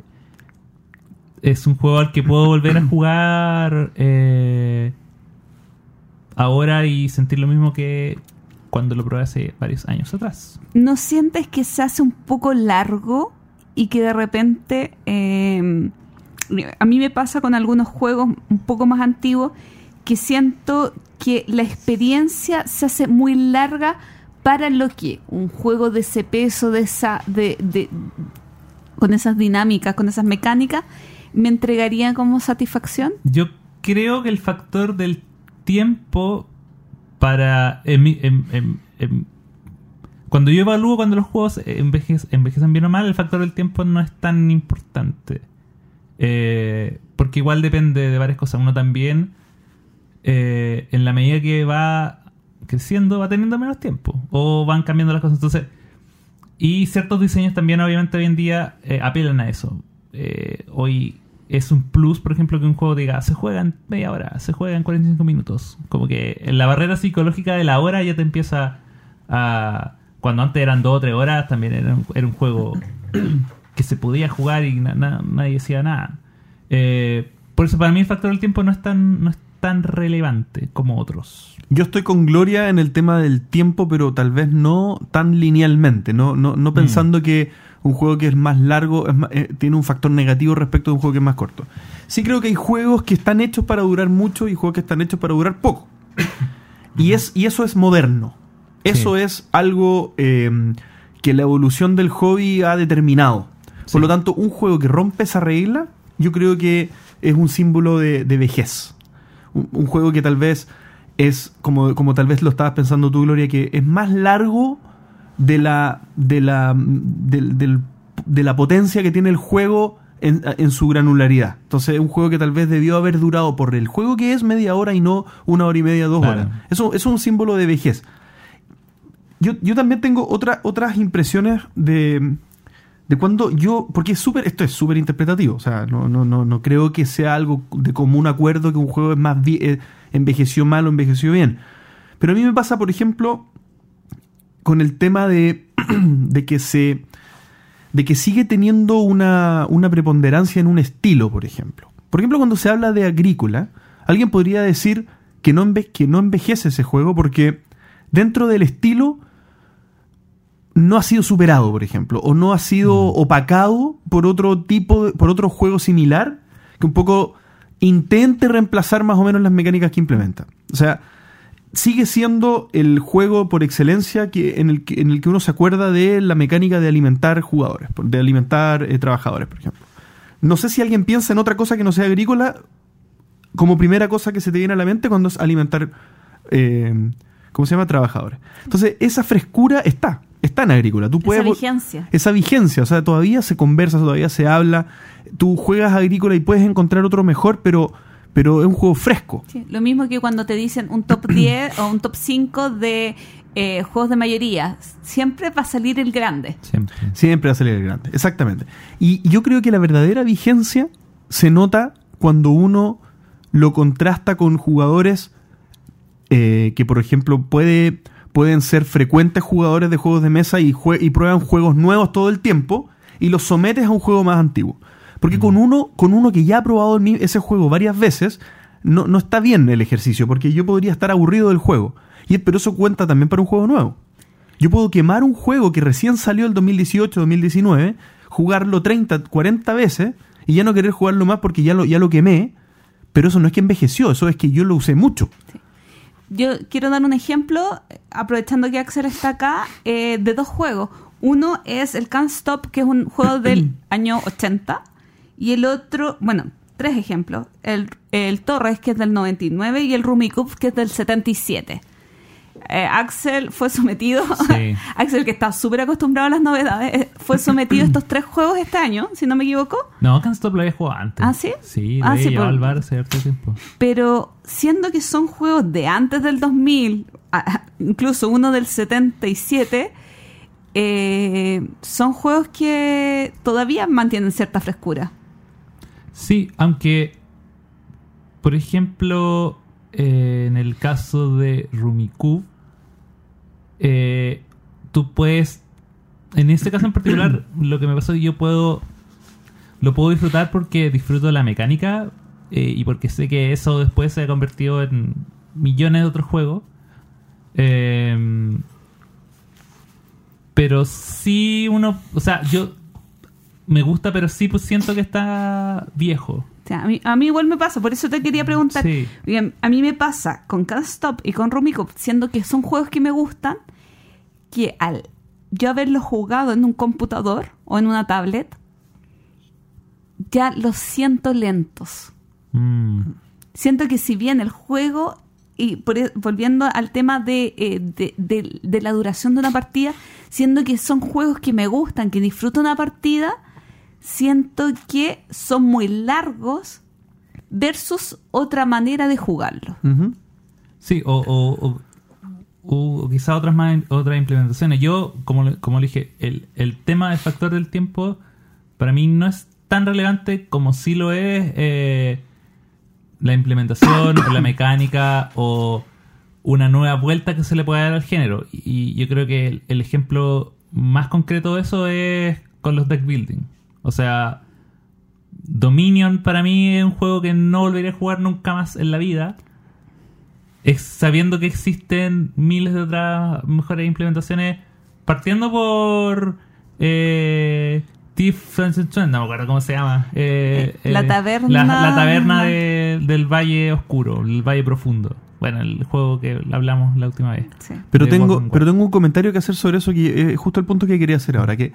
es un juego al que puedo volver a jugar eh, ahora y sentir lo mismo que cuando lo probé hace varios años atrás. ¿No sientes que se hace un poco largo y que de repente... eh, a mí me pasa con algunos juegos un poco más antiguos que siento que la experiencia se hace muy larga para lo que un juego de ese peso, de esa, de, de- con esas dinámicas, con esas mecánicas, me entregaría como satisfacción. Yo creo que el factor del tiempo para... en en- en- en- cuando yo evalúo cuando los juegos enveje- envejecen bien o mal, el factor del tiempo no es tan importante. Eh, porque igual depende de varias cosas. Uno también, eh, en la medida que va creciendo, va teniendo menos tiempo. O van cambiando las cosas. Entonces, y ciertos diseños también, obviamente, hoy en día eh, apelan a eso. Hoy es un plus, por ejemplo, que un juego diga, se juega en media hora, se juega en 45 minutos. Como que en la barrera psicológica de la hora ya te empieza a... Cuando antes eran dos o tres horas, también era un, era un juego que se podía jugar y na- na- nadie decía nada. Eh, por eso para mí el factor del tiempo no es tan, no es tan relevante como otros. Yo estoy con Gloria en el tema del tiempo, pero tal vez no tan linealmente, no, no, no pensando que un juego que es más largo es más- eh, tiene un factor negativo respecto a un juego que es más corto. Sí creo que hay juegos que están hechos para durar mucho y juegos que están hechos para durar poco. Y, es, y eso es moderno. Eso Sí. es algo eh, que la evolución del hobby ha determinado. Por lo tanto, un juego que rompe esa regla, yo creo que es un símbolo de, de vejez. Un, un juego que tal vez es, como, como tal vez lo estabas pensando tú, Gloria, que es más largo de la, de la, del- de la potencia que tiene el juego en, en su granularidad. Entonces, es un juego que tal vez debió haber durado por el juego que es media hora y no una hora y media, dos Claro. horas. Eso, eso es un símbolo de vejez. Yo, yo también tengo otra, otras impresiones de, de cuando yo, porque es súper, esto es súper interpretativo, o sea, no, no, no, no creo que sea algo de común acuerdo que un juego es más eh, envejeció mal o envejeció bien. Pero a mí me pasa, por ejemplo, con el tema de, de que se de que sigue teniendo una, una preponderancia en un estilo, por ejemplo. Por ejemplo, cuando se habla de agrícola, alguien podría decir que no, enve- que no envejece ese juego porque dentro del estilo no ha sido superado, por ejemplo, o no ha sido opacado por otro tipo, de- por otro juego similar que un poco intente reemplazar más o menos las mecánicas que implementa. O sea, sigue siendo el juego por excelencia que, en, el que, en el que uno se acuerda de la mecánica de alimentar jugadores, de alimentar eh, trabajadores, por ejemplo. No sé si alguien piensa en otra cosa que no sea agrícola como primera cosa que se te viene a la mente cuando es alimentar, eh, ¿cómo se llama? Trabajadores. Entonces, esa frescura está, está en agrícola. Tú puedes, Esa vigencia. esa vigencia, o sea, todavía se conversa, todavía se habla. Tú juegas agrícola y puedes encontrar otro mejor, pero, pero es un juego fresco. Sí, Lo mismo que cuando te dicen un top 10 o un top 5 de eh, juegos de mayoría. Siempre va a salir el grande. Siempre. Siempre va a salir el grande, exactamente. Y yo creo que la verdadera vigencia se nota cuando uno lo contrasta con jugadores eh, que, por ejemplo, puede, pueden ser frecuentes jugadores de juegos de mesa y, jue- y prueban juegos nuevos todo el tiempo y los sometes a un juego más antiguo. Porque con uno, con uno que ya ha probado ese juego varias veces, no, no está bien el ejercicio, porque yo podría estar aburrido del juego. Y, pero eso cuenta también para un juego nuevo. Yo puedo quemar un juego que recién salió el 2018-2019, jugarlo 30, 40 veces y ya no querer jugarlo más porque ya lo, ya lo quemé, pero eso no es que envejeció, eso es que yo lo usé mucho. Yo quiero dar un ejemplo, aprovechando que Axel está acá, eh, de dos juegos. Uno es el Can't Stop, que es un juego del año 80, y el otro, bueno, tres ejemplos. El, el Torres, que es del 99, y el Rummikub, que es del 77. Eh, Axel fue sometido, Sí. Axel que está súper acostumbrado a las novedades, eh, fue sometido a estos tres juegos este año, si no me equivoco. No, Can't Stop lo había jugado antes. ¿Ah, sí? Sí, Ah, sí, por- al bar harto tiempo. Pero siendo que son juegos de antes del 2000, a- incluso uno del 77, eh, son juegos que todavía mantienen cierta frescura. Sí, aunque, por ejemplo, eh, en el caso de Rumikub, eh, tú puedes, en este caso en particular, lo que me pasó es que yo puedo, lo puedo disfrutar porque disfruto de la mecánica eh, y porque sé que eso después se ha convertido en millones de otros juegos. Eh, pero sí uno, o sea, yo me gusta, pero sí pues siento que está viejo. O sea, a, mí, a mí igual me pasa, por eso te quería preguntar. Sí. Bien, a mí me pasa con Can't Stop y con Rummikub, siendo que son juegos que me gustan, que al yo haberlos jugado en un computador o en una tablet, ya los siento lentos. Mm. siento que si bien el juego, y por e- volviendo al tema de, eh, de, de- de la duración de una partida, siendo que son juegos que me gustan, que disfruto una partida, siento que son muy largos versus otra manera de jugarlo. Sí, o, o, o- o quizá otras más otras implementaciones. Yo, como, como le dije, el, el tema del factor del tiempo para mí no es tan relevante como sí lo es eh, la implementación o la mecánica o una nueva vuelta que se le puede dar al género. Y yo creo que el, el ejemplo más concreto de eso es con los deck building. O sea, Dominion para mí es un juego que no volvería a jugar nunca más en la vida. Es sabiendo que existen miles de otras mejores implementaciones, partiendo por eh, Thief no me acuerdo cómo se llama. Eh, La eh, taberna- La, la taberna de- del Valle Oscuro, el Valle Profundo. Bueno, el juego que hablamos la última vez. Sí. Pero tengo, pero tengo un comentario que hacer sobre eso, que es justo el punto que quería hacer ahora, que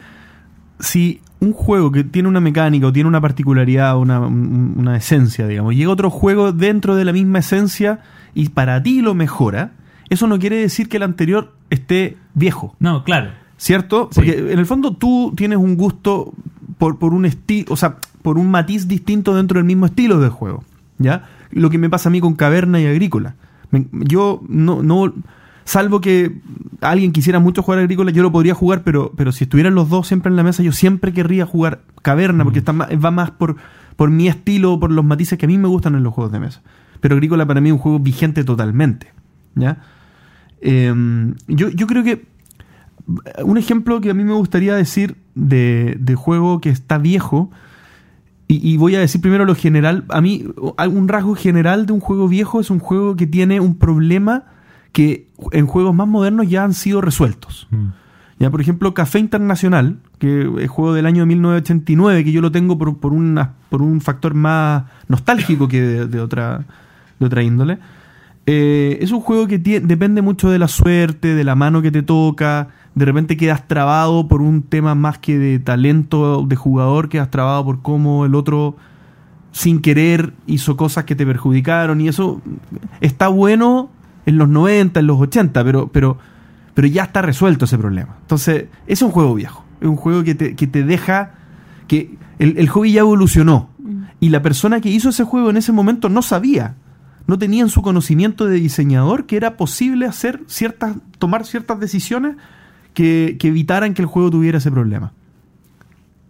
si un juego que tiene una mecánica o tiene una particularidad, una, un- una esencia, digamos, llega otro juego dentro de la misma esencia y para ti lo mejora, eso no quiere decir que el anterior esté viejo, No, claro. ¿cierto? Sí. Porque en el fondo tú tienes un gusto por, por un estilo, o sea, por un matiz distinto dentro del mismo estilo de juego, ¿ya? Lo que me pasa a mí con Caverna y Agrícola. Me- yo no, no, salvo que alguien quisiera mucho jugar Agrícola, yo lo podría jugar, pero, pero si estuvieran los dos siempre en la mesa, yo siempre querría jugar Caverna, porque está más- va más por, por mi estilo, por los matices que a mí me gustan en los juegos de mesa. Pero Agrícola para mí es un juego vigente totalmente, ¿ya? Em, yo, yo creo que un ejemplo que a mí me gustaría decir de, de juego que está viejo, y, y voy a decir primero lo general, a mí un rasgo general de un juego viejo es un juego que tiene un problema que en juegos más modernos ya han sido resueltos. Ya, por ejemplo, Café Internacional, que es juego del año 1989, que yo lo tengo por, por, una, por un factor más nostálgico que de, de otra, de otra índole. Eh, es un juego que tie- depende mucho de la suerte, de la mano que te toca. De repente quedas trabado por un tema más que de talento de jugador, quedas trabado por cómo el otro sin querer hizo cosas que te perjudicaron. Y eso está bueno en los 90, en los 80, pero, pero, pero ya está resuelto ese problema. Entonces, es un juego viejo. Es un juego que te, que te deja. que el, el hobby ya evolucionó. Y la persona que hizo ese juego en ese momento no sabía no tenía en su conocimiento de diseñador que era posible hacer ciertas, tomar ciertas decisiones que, que evitaran que el juego tuviera ese problema.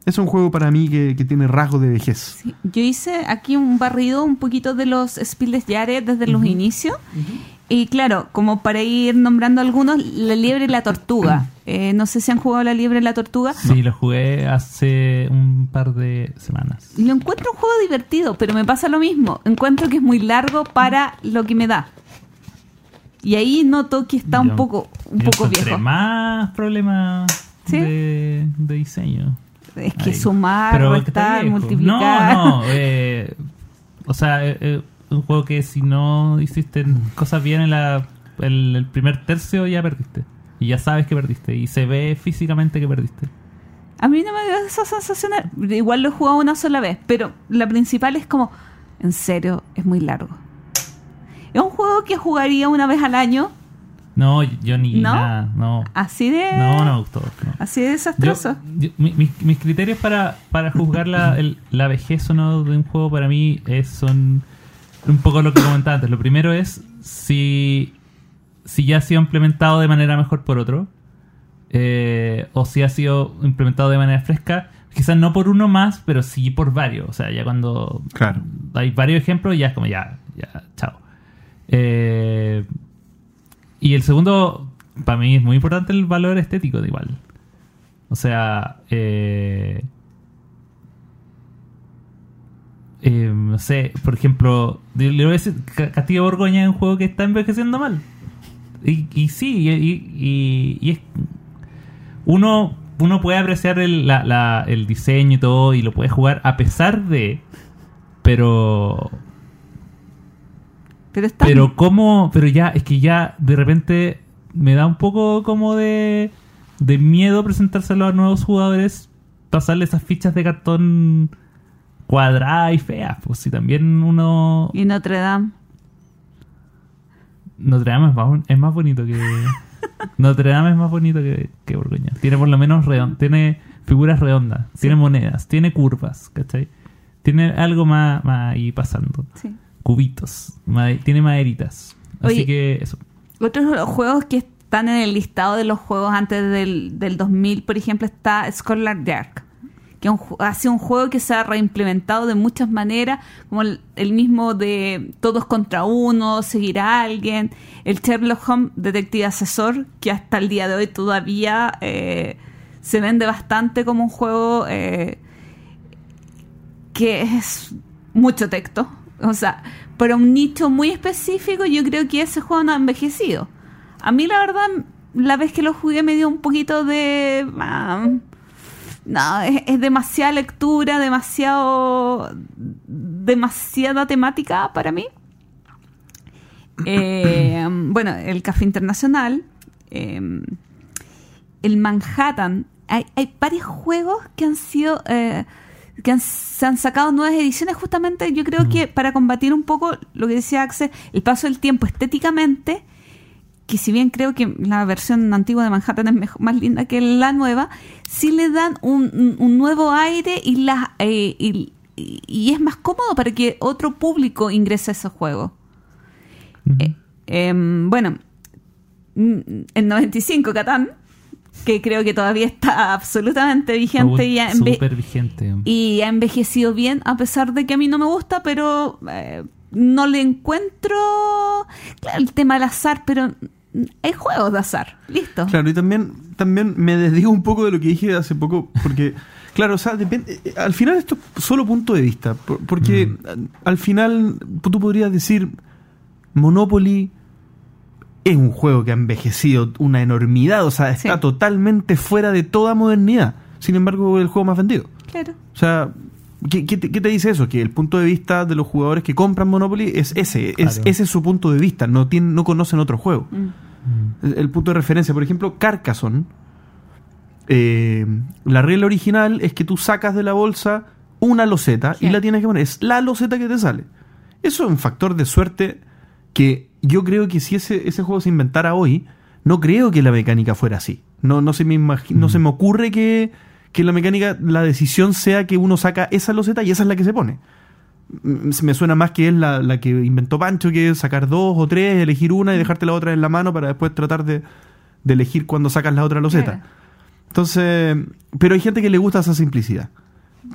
Es un juego para mí que, que tiene rasgos de vejez. Sí, Yo hice aquí un barrido un poquito de los Spiel des Jahres desde los inicios. Y claro, como para ir nombrando algunos, la liebre y la tortuga. Eh, no sé si han jugado la liebre y la tortuga. Sí, lo jugué hace un par de semanas. Lo encuentro un juego divertido, pero me pasa lo mismo. Encuentro que es muy largo para lo que me da. Y ahí noto que está un poco, un poco viejo. más problemas ¿Sí? de, de diseño. Es que Ahí. sumar, restar, multiplicar. No, no. eh, o sea, eh, eh, un juego que si no hiciste cosas bien en la, el, el primer tercio ya perdiste. Y ya sabes que perdiste. Y se ve físicamente que perdiste. A mí no me da esa sensación. Igual lo he jugado una sola vez, pero la principal es como, en serio, es muy largo. Es un juego que jugaría una vez al año, No, yo ni ¿No? nada. No, así de, no, no me gustó. no. así de desastroso. yo- mi- mi- mis criterios para, para juzgar la, el- la vejez o no de un juego para mí es, son un poco lo que comentaba antes. Lo primero es si, si ya ha sido implementado de manera mejor por otro eh, o si ha sido implementado de manera fresca. Quizás no por uno más, pero sí por varios. O sea, ya cuando Claro. hay varios ejemplos, ya es como ya, ya, chao. Eh, y el segundo, para mí es muy importante el valor estético de igual. O sea, eh, eh, no sé, por ejemplo, le le voy a decir, Ca- Castillo Borgoña es un juego que está envejeciendo mal. Y, y sí, y, y- y- y es uno, uno puede apreciar el, la- la- el diseño y todo y lo puede jugar a pesar de, pero Pero está pero cómo, pero ya, es que ya de repente me da un poco como de, de miedo presentárselo a nuevos jugadores, pasarle esas fichas de cartón cuadradas y feas. Pues si también uno. Y Notre Dame. Notre Dame es más, es más bonito que. Notre Dame es más bonito que, que Borgoña. Tiene por lo menos redon- tiene figuras redondas, tiene monedas, tiene curvas, ¿cachai? Tiene algo más, más ahí pasando. Sí. Cubitos, made- tiene maderitas. Así Oye. que eso. Otros juegos que están en el listado de los juegos antes del, del 2000, por ejemplo, está Scholar Dark, que un ha sido un juego que se ha reimplementado de muchas maneras, como el, el mismo de todos contra uno, seguir a alguien, el Sherlock Holmes Detective Asesor, que hasta el día de hoy todavía eh, se vende bastante como un juego eh, que es mucho texto. O sea, para un nicho muy específico, yo creo que ese juego no ha envejecido. A mí, la verdad, la vez que lo jugué me dio un poquito de. ah, no, es, es demasiada lectura, demasiado. demasiada temática para mí. Eh, bueno, el Café Internacional. eh, el Manhattan. Hay, hay varios juegos que han sido. eh, que han- se han sacado nuevas ediciones justamente yo creo que para combatir un poco lo que decía Axel, el paso del tiempo estéticamente, que si bien creo que la versión antigua de Manhattan es mejor- más linda que la nueva, sí le dan un, nuevo aire y, la, eh, y, es más cómodo para que otro público ingrese a ese juego. Eh, em, bueno, mm, el 95 Catán, que creo que todavía está absolutamente vigente y ha, vigente. y ha envejecido bien, a pesar de que a mí no me gusta, pero eh, no le encuentro claro, el tema del azar, pero hay juegos de azar, listo. Claro, y también, también me desdigo un poco de lo que dije hace poco, porque, claro, o sea, depende, eh, al final esto es solo punto de vista, por- porque Mm. al- al final tú podrías decir, Monopoly es un juego que ha envejecido una enormidad, o sea, está Sí. totalmente fuera de toda modernidad, sin embargo, el juego más vendido. Claro. O sea, ¿qué, qué te, qué te dice eso? Que el punto de vista de los jugadores que compran Monopoly es ese, es, ese es su punto de vista, no, tienen, no conocen otro juego Mm. el, el punto de referencia. Por ejemplo, Carcassonne. eh, la regla original es que tú sacas de la bolsa una loseta y la tienes que poner. Es la loseta que te sale. Eso es un factor de suerte que yo creo que si ese, ese juego se inventara hoy, no creo que la mecánica fuera así. No, no, se, me no Mm. se me ocurre que, que la mecánica, la decisión sea que uno saca esa loseta y esa es la que se pone. Mm, Me suena más que es la, la que inventó Pancho, que es sacar dos o tres, elegir una y dejarte la otra en la mano para después tratar de, de elegir cuando sacas la otra loseta. Claro. Entonces, pero hay gente que le gusta esa simplicidad.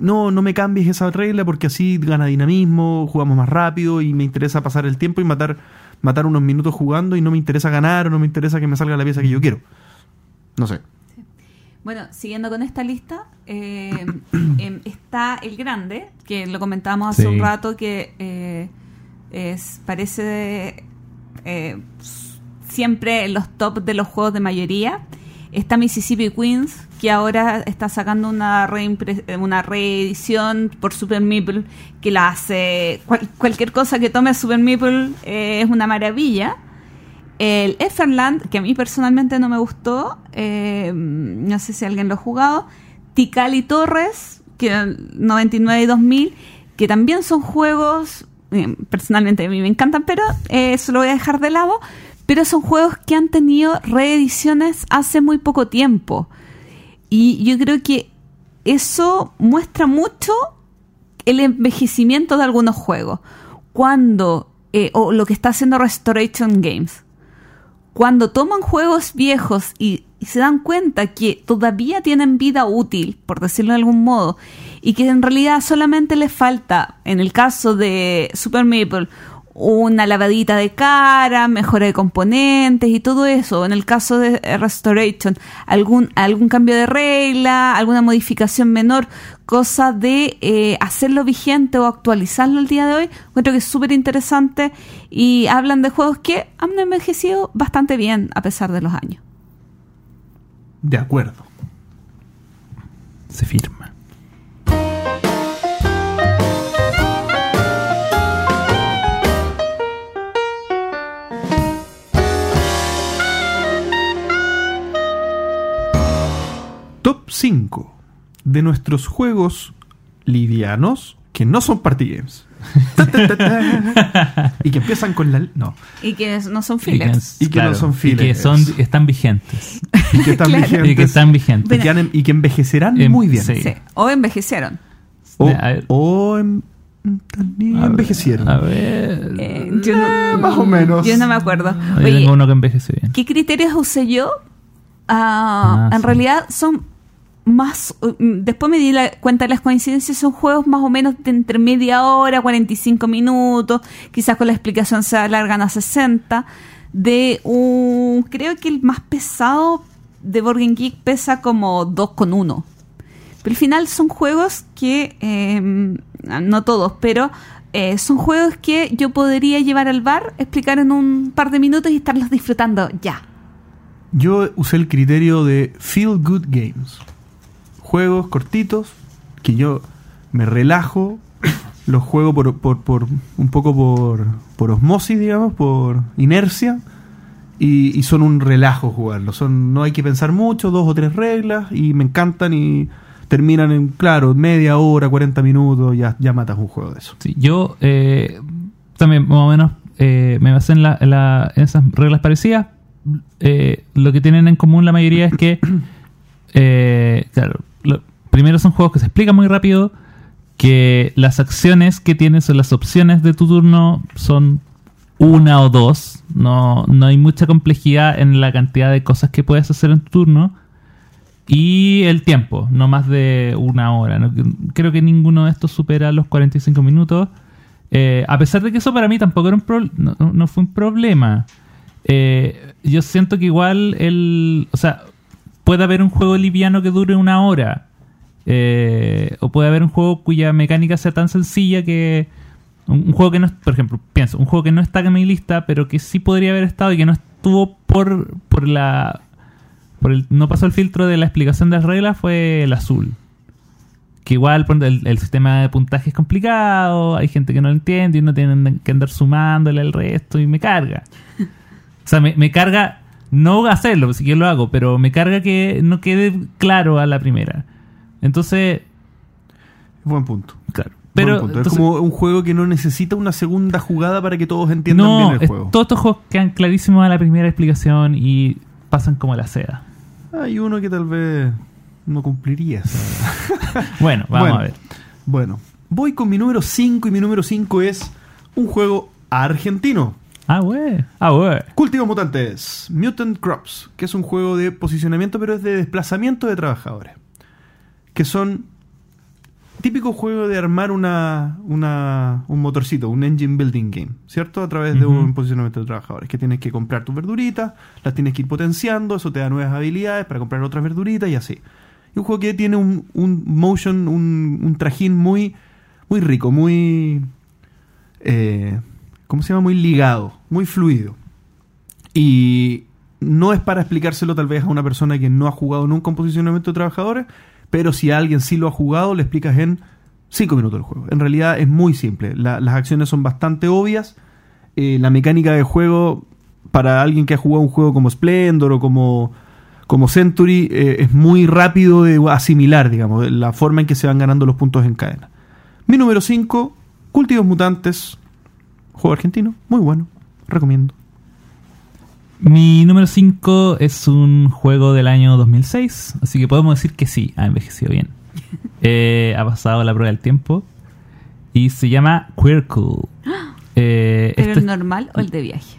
No, no me cambies esa regla porque así gana dinamismo, jugamos más rápido y me interesa pasar el tiempo y matar, matar unos minutos jugando y no me interesa ganar o no me interesa que me salga la pieza que yo quiero. No sé. Bueno, siguiendo con esta lista, eh, em, está el grande, que lo comentábamos hace Sí. un rato, que eh, es, parece eh, siempre en los top de los juegos de mayoría. Está Mississippi Queens, que ahora está sacando una, una reedición por Super Meeple, que la hace cual- cualquier cosa que tome Super Meeple eh, es una maravilla. El Efferland, que a mí personalmente no me gustó, eh, no sé si alguien lo ha jugado. Tikal y Torres, que 99 y 2000, que también son juegos, eh, personalmente a mí me encantan, pero eh, eso lo voy a dejar de lado. Pero son juegos que han tenido reediciones hace muy poco tiempo. Y yo creo que eso muestra mucho el envejecimiento de algunos juegos. Cuando, eh, o lo que está haciendo Restoration Games, cuando toman juegos viejos y, y se dan cuenta que todavía tienen vida útil, por decirlo de algún modo, y que en realidad solamente les falta, en el caso de Super Maple, una lavadita de cara, mejora de componentes y todo eso. En el caso de eh, Restoration, algún, algún cambio de regla, alguna modificación menor, cosa de eh, hacerlo vigente o actualizarlo el día de hoy, encuentro que es súper interesante y hablan de juegos que han envejecido bastante bien a pesar de los años. De acuerdo. Se firma. 5 de nuestros juegos livianos que no son party games. Ta, ta, ta, ta. y que empiezan con la... No. Y que no son Y que, fillers. Y que no son Y que fillers. son, están vigentes. Y que están Claro. vigentes. Y que están vigentes. y que han- y que envejecerán Em, muy bien. sí. Sí. O envejecieron. O, A ver. o em- también A ver, envejecieron. A ver. Eh, yo no- Eh, más o menos. Yo no me acuerdo. Yo Oye, tengo uno que envejeció bien. ¿qué criterios usé yo? Ah, Ah, en sí. realidad son más. mm, Después me di la cuenta de las coincidencias, son juegos más o menos de entre media hora, 45 minutos. Quizás con la explicación se alargan a 60. De. Creo que el más pesado de Game Geek pesa como 2,1. Pero al final son juegos que, eh, no todos, pero eh, son juegos que yo podría llevar al bar, explicar en un par de minutos y estarlos disfrutando ya. Yo usé el criterio de Feel Good Games. Juegos cortitos que yo me relajo, los juego por, por, por- un poco por, por osmosis, digamos, por inercia. Y, son un relajo jugarlos. Son, no hay que pensar mucho, dos o tres reglas y me encantan y terminan en, claro, media hora, 40 minutos, ya, ya matas un juego de eso. Sí, yo eh, también más o menos eh, me basé en, la, en, la- en esas reglas parecidas. Eh, lo que tienen en común la mayoría es que, eh, claro, primero son juegos que se explican muy rápido, que las acciones que tienes o las opciones de tu turno son una o dos, no, no hay mucha complejidad en la cantidad de cosas que puedes hacer en tu turno. Y el tiempo, no más de una hora. Creo que ninguno de estos supera los 45 minutos. Eh, a pesar de que eso para mí tampoco era un no- no fue un problema. Eh, yo siento que igual el. O sea, puede haber un juego liviano que dure una hora. Eh, o puede haber un juego cuya mecánica sea tan sencilla que. Un, juego que no. Por ejemplo, pienso, un juego que no está en mi lista, pero que sí podría haber estado y que no estuvo por, por la. Por el, no pasó el filtro de la explicación de las reglas fue el azul. Que igual el, el sistema de puntaje es complicado, hay gente que no lo entiende y uno tiene que andar sumándole al resto y me carga. O sea, me, me carga no hacerlo, si yo lo hago, pero me carga que no quede claro a la primera. Entonces, Buen punto. claro. Pero punto. entonces- es como un juego que no necesita una segunda jugada para que todos entiendan no, bien el es- juego. todos estos juegos quedan clarísimos a la primera explicación y pasan como la seda. Hay uno que tal vez no cumpliría Bueno, vamos Bueno. a ver. Bueno, voy con mi número 5 y mi número 5 es un juego argentino. Ah, güey. Ah, güey. Cultivos Mutantes, Mutant Crops, que es un juego de posicionamiento, pero es de desplazamiento de trabajadores. Que son típico juego de armar una, una- un motorcito, un engine building game, ¿cierto? A través de un posicionamiento de trabajadores. Que tienes que comprar tus verduritas, las tienes que ir potenciando, eso te da nuevas habilidades para comprar otras verduritas y así. Y un juego que tiene un, un motion, un, un trajín muy, muy rico, muy. eh, ¿Cómo se llama? Muy ligado, muy fluido. Y no es para explicárselo tal vez a una persona que no ha jugado nunca un posicionamiento de trabajadores, pero si a alguien sí lo ha jugado, le explicas en 5 minutos el juego. En realidad es muy simple. La- las acciones son bastante obvias. Eh, la mecánica de juego, para alguien que ha jugado un juego como Splendor o como, como Century, eh, es muy rápido de asimilar, digamos, la forma en que se van ganando los puntos en cadena. Mi número 5, Cultivos Mutantes, juego argentino, muy bueno, recomiendo. Mi número 5 es un juego del año 2006, así que podemos decir que sí, ha envejecido bien. Eh, ha pasado la prueba del tiempo y se llama Quirkle. Eh, ¿Pero este el normal o el de viaje?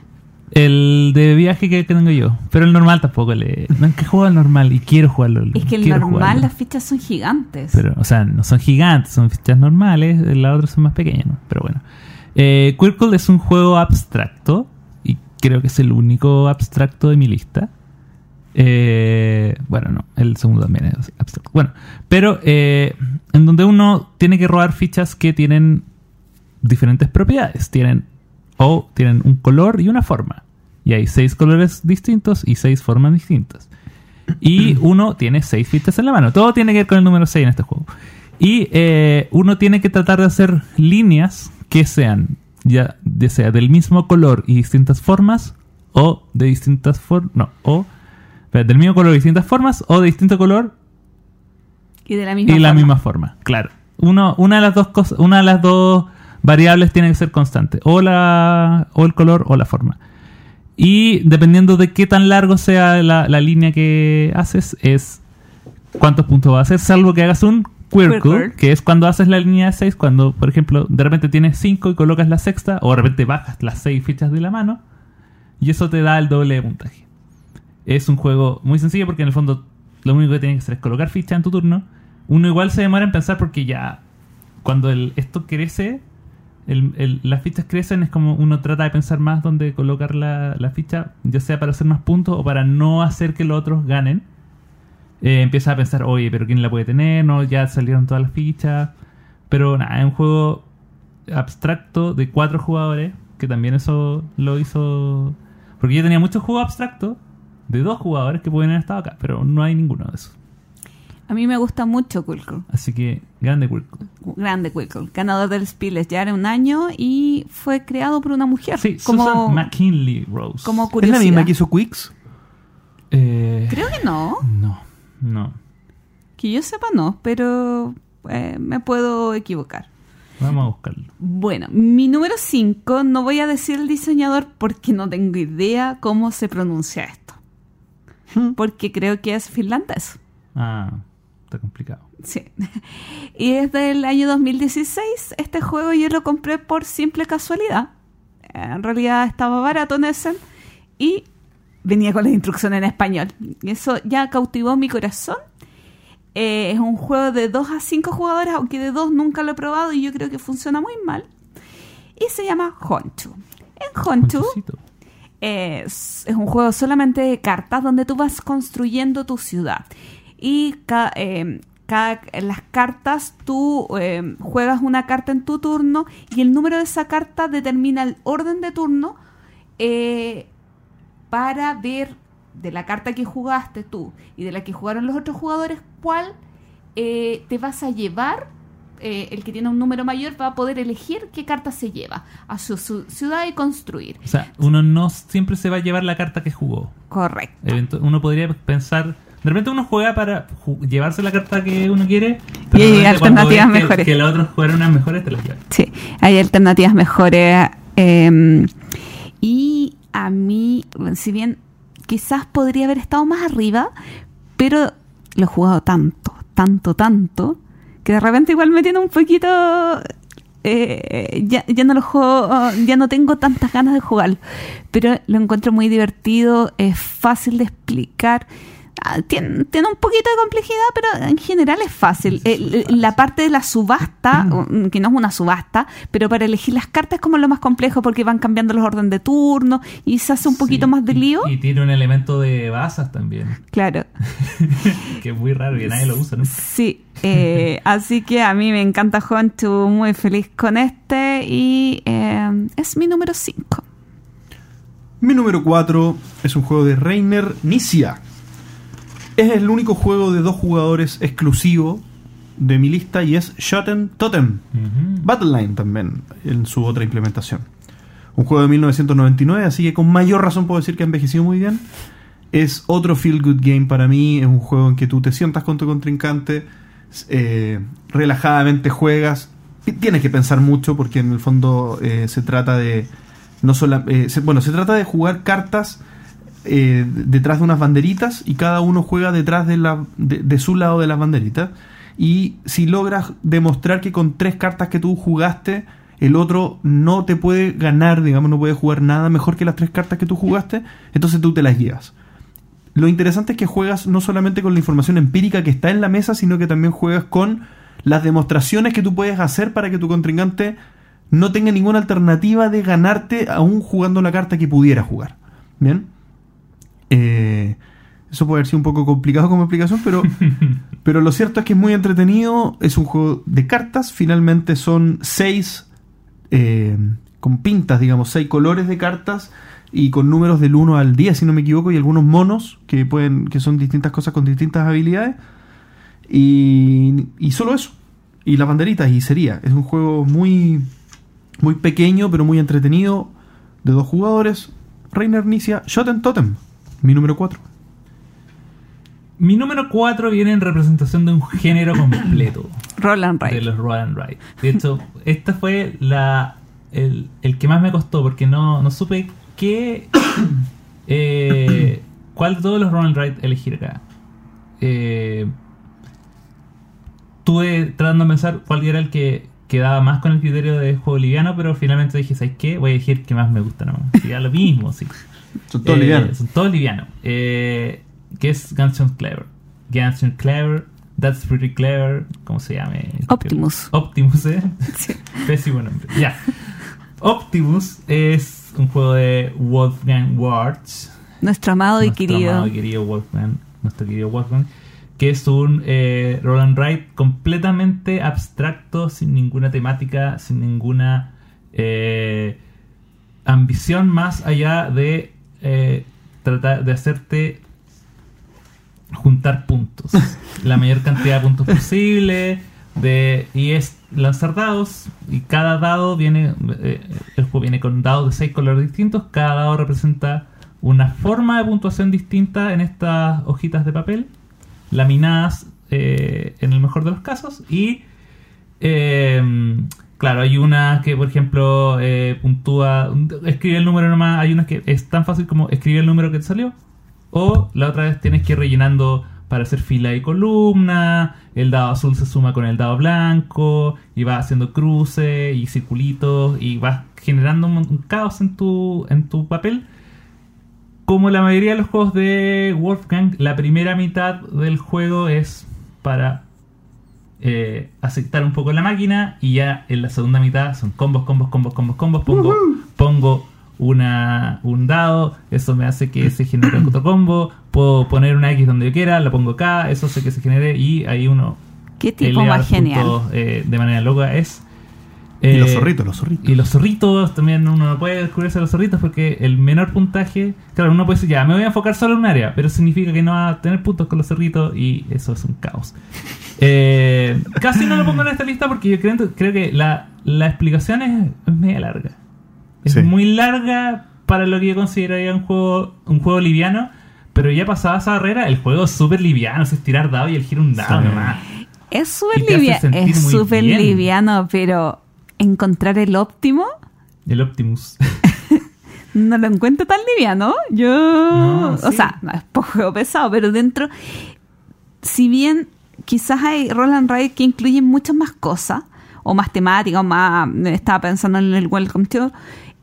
el de viaje que, que tengo yo, pero el normal tampoco le. No es que juego al normal y quiero jugarlo. Es que el normal, jugarlo. las fichas son gigantes. Pero, o sea, no son gigantes, son fichas normales, las otras son más pequeñas, ¿no? Pero bueno. Eh, Quirkle es un juego abstracto, y creo que es el único abstracto de mi lista. Eh, bueno, no, el segundo también es abstracto. Bueno, pero eh, en donde uno tiene que robar fichas que tienen diferentes propiedades. Tienen o tienen un color y una forma. Y hay seis colores distintos y seis formas distintas. Y uno tiene seis fichas en la mano. Todo tiene que ver con el número 6 en este juego. Y eh, uno tiene que tratar de hacer líneas que sean ya, ya sea del mismo color y distintas formas, o de distintas formas. No, o del mismo color y distintas formas, o de distinto color y de la misma y la forma. misma forma. Claro. uno, una de las dos cosas, una de las dos variables tiene que ser constante, o la, o el color o la forma. Y dependiendo de qué tan largo sea la, la línea que haces, es cuántos puntos va a hacer, salvo que hagas un Quirkle, que es cuando haces la línea de 6, cuando, por ejemplo, de repente tienes 5 y colocas la sexta, o de repente bajas las 6 fichas de la mano, y eso te da el doble de puntaje. Es un juego muy sencillo porque en el fondo lo único que tienes que hacer es colocar ficha en tu turno. Uno igual se demora en pensar porque ya cuando el, esto crece, el- el- las fichas crecen, es como uno trata de pensar más dónde colocar la, la ficha, ya sea para hacer más puntos o para no hacer que los otros ganen. Eh, empieza a pensar, oye, pero ¿quién la puede tener? No, ya salieron todas las fichas. Pero nada, es un juego abstracto de cuatro jugadores, que también eso lo hizo... Porque yo tenía muchos juegos abstractos de dos jugadores que pueden haber estado acá, pero no hay ninguno de esos. A mí me gusta mucho Quirkle. Así que, grande Quirkle. Grande Quirkle. Ganador del Spieles ya era un año y fue creado por una mujer. Sí, como, Susan McKinley Rose. como ¿Es la misma que hizo Quicks? Eh, Creo que no. No, no. Que yo sepa no, pero eh, me puedo equivocar. Vamos a buscarlo. Bueno, mi número 5, no voy a decir el diseñador porque no tengo idea cómo se pronuncia esto. Porque creo que es finlandés. Ah, está complicado. Sí. Y es del año 2016. Este juego yo lo compré por simple casualidad. En realidad estaba barato en ese y venía con las instrucciones en español. Y eso ya cautivó mi corazón. Eh, es un juego de 2 a 5 jugadores, aunque de 2 nunca lo he probado y yo creo que funciona muy mal. Y se llama Honchu. En Honchu es, es un juego solamente de cartas donde tú vas construyendo tu ciudad. Y ca- eh, cada- en las cartas tú eh, juegas una carta en tu turno y el número de esa carta determina el orden de turno eh, para ver de la carta que jugaste tú y de la que jugaron los otros jugadores cuál eh, te vas a llevar. eh, el que tiene un número mayor va a poder elegir qué carta se lleva a su, su ciudad y construir. O sea, uno no siempre se va a llevar la carta que jugó. Correcto. Uno podría pensar. De repente uno juega para llevarse la carta que uno quiere. Y hay alternativas ves que- mejores. Que, los otros jugaron unas mejores, te las llevas. Sí, hay alternativas mejores. eh, y a mí, si bien quizás podría haber estado más arriba, pero lo he jugado tanto, tanto, tanto, que de repente igual me tiene un poquito... eh, ya, ya no lo juego, ya no tengo tantas ganas de jugarlo, pero lo encuentro muy divertido, es fácil de explicar. Ah, Tiene, tiene un poquito de complejidad, pero en general es fácil. La parte de la subasta, que no es una subasta, pero para elegir las cartas es como lo más complejo porque van cambiando los orden de turno y se hace un poquito Sí. más de lío. Y, y tiene un elemento de basas también. Claro. que es muy raro y nadie lo usa nunca. Sí, eh, así que a mí me encanta Honchu, muy feliz con este y eh, es mi número 5. Mi número 4 es un juego de Reiner Nisia. Es el único juego de dos jugadores exclusivo de mi lista y es Shoten Totem. Ujú. Battleline también en su otra implementación. Un juego de 1999, así que con mayor razón puedo decir que ha envejecido muy bien. Es otro feel good game para mí. Es un juego en que tú te sientas con tu contrincante, eh, relajadamente juegas. Ti- Tienes que pensar mucho porque en el fondo eh, se trata de no sola- eh, se- bueno se trata de jugar cartas eh, detrás de unas banderitas y cada uno juega detrás de, de su lado de las banderitas. Y si logras demostrar que con tres cartas que tú jugaste, el otro no te puede ganar, digamos, no puede jugar nada mejor que las tres cartas que tú jugaste, entonces tú te las llevas. Lo interesante es que juegas no solamente con la información empírica que está en la mesa, sino que también juegas con las demostraciones que tú puedes hacer para que tu contrincante no tenga ninguna alternativa de ganarte aún jugando la carta que pudiera jugar. ¿Bien? Eh, eso puede haber sido un poco complicado como explicación, pero, pero lo cierto es que es muy entretenido. Es un juego de cartas. Finalmente son seis eh, con pintas, digamos, seis colores de cartas y con números del 1 al 10, si no me equivoco, y algunos monos que pueden que son distintas cosas con distintas habilidades. Y, y solo eso. Y las banderitas, y sería. Es un juego muy, muy pequeño, pero muy entretenido, de dos jugadores. Reiner Nisia, Shoten Totem, mi número 4. Mi número 4 viene en representación de un género completo. Roll and Ride. de los Roll and Ride. De hecho, esta fue la el, el que más me costó porque no, no supe qué eh, cuál de todos los Roll and Ride elegir acá. Eh, tuve tratando de pensar cuál era el que quedaba más con el criterio de juego liviano, pero finalmente dije, ¿sabes qué? Voy a elegir el que más me gusta nomás. Y ya lo mismo, sí. Son todos Eh, livianos. Son todos livianos. Eh, que es Guns Clever. Guns Clever, That's Pretty Clever, ¿cómo se llame? Optimus. Optimus, ¿eh? Sí. Pésimo nombre. Ya. Optimus es un juego de Wolfgang Warts. Nuestro amado y nuestro querido. amado y querido Wolfgang. Nuestro querido Wolfgang. Que es un eh, roll and completamente abstracto, sin ninguna temática, sin ninguna eh, ambición más allá de eh, tratar de hacerte juntar puntos. la mayor cantidad de puntos posible. De, y es lanzar dados. Y cada dado viene. eh, el juego viene con dados de seis colores distintos. Cada dado representa una forma de puntuación distinta en estas hojitas de papel. Laminadas eh, en el mejor de los casos. Y. eh, claro, hay una que, por ejemplo, eh, puntúa. Escribe el número nomás. Hay unas que es tan fácil como escribir el número que te salió. O la otra vez tienes que ir rellenando para hacer fila y columna. El dado azul se suma con el dado blanco. Y vas haciendo cruces y circulitos. Y vas generando un, un caos en tu, en tu papel. Como la mayoría de los juegos de Wolfgang, la primera mitad del juego es para eh, aceptar un poco la máquina. Y ya en la segunda mitad son combos, combos, combos, combos, combos. Pongo, pongo una, un dado, eso me hace que se genere otro combo. Puedo poner una X donde yo quiera, la pongo acá, eso hace que se genere. Y ahí uno Qué tipo más genial. puntos, eh, de manera loca. Es. Y los eh, zorritos, los zorritos. y los zorritos también uno no puede descubrirse los zorritos porque el menor puntaje, claro, uno puede decir ya, me voy a enfocar solo en un área, pero significa que no va a tener puntos con los zorritos y eso es un caos. Eh, casi no lo pongo en esta lista porque yo creo, creo que la, la explicación es, es media larga. Es Sí. muy larga para lo que yo consideraría un juego, un juego liviano, pero ya pasada esa barrera, el juego es súper liviano, es tirar dado y elegir un dado Sí. nomás. Es súper Y te hace livia- sentir es súper liviano, pero encontrar el óptimo El Optimus. no lo encuentro tan liviano. Yo, No, o sí. sea, no es poco pesado, pero dentro, si bien quizás hay Roll and Ride que incluyen muchas más cosas, o más temáticas, o más, estaba pensando en el Welcome to,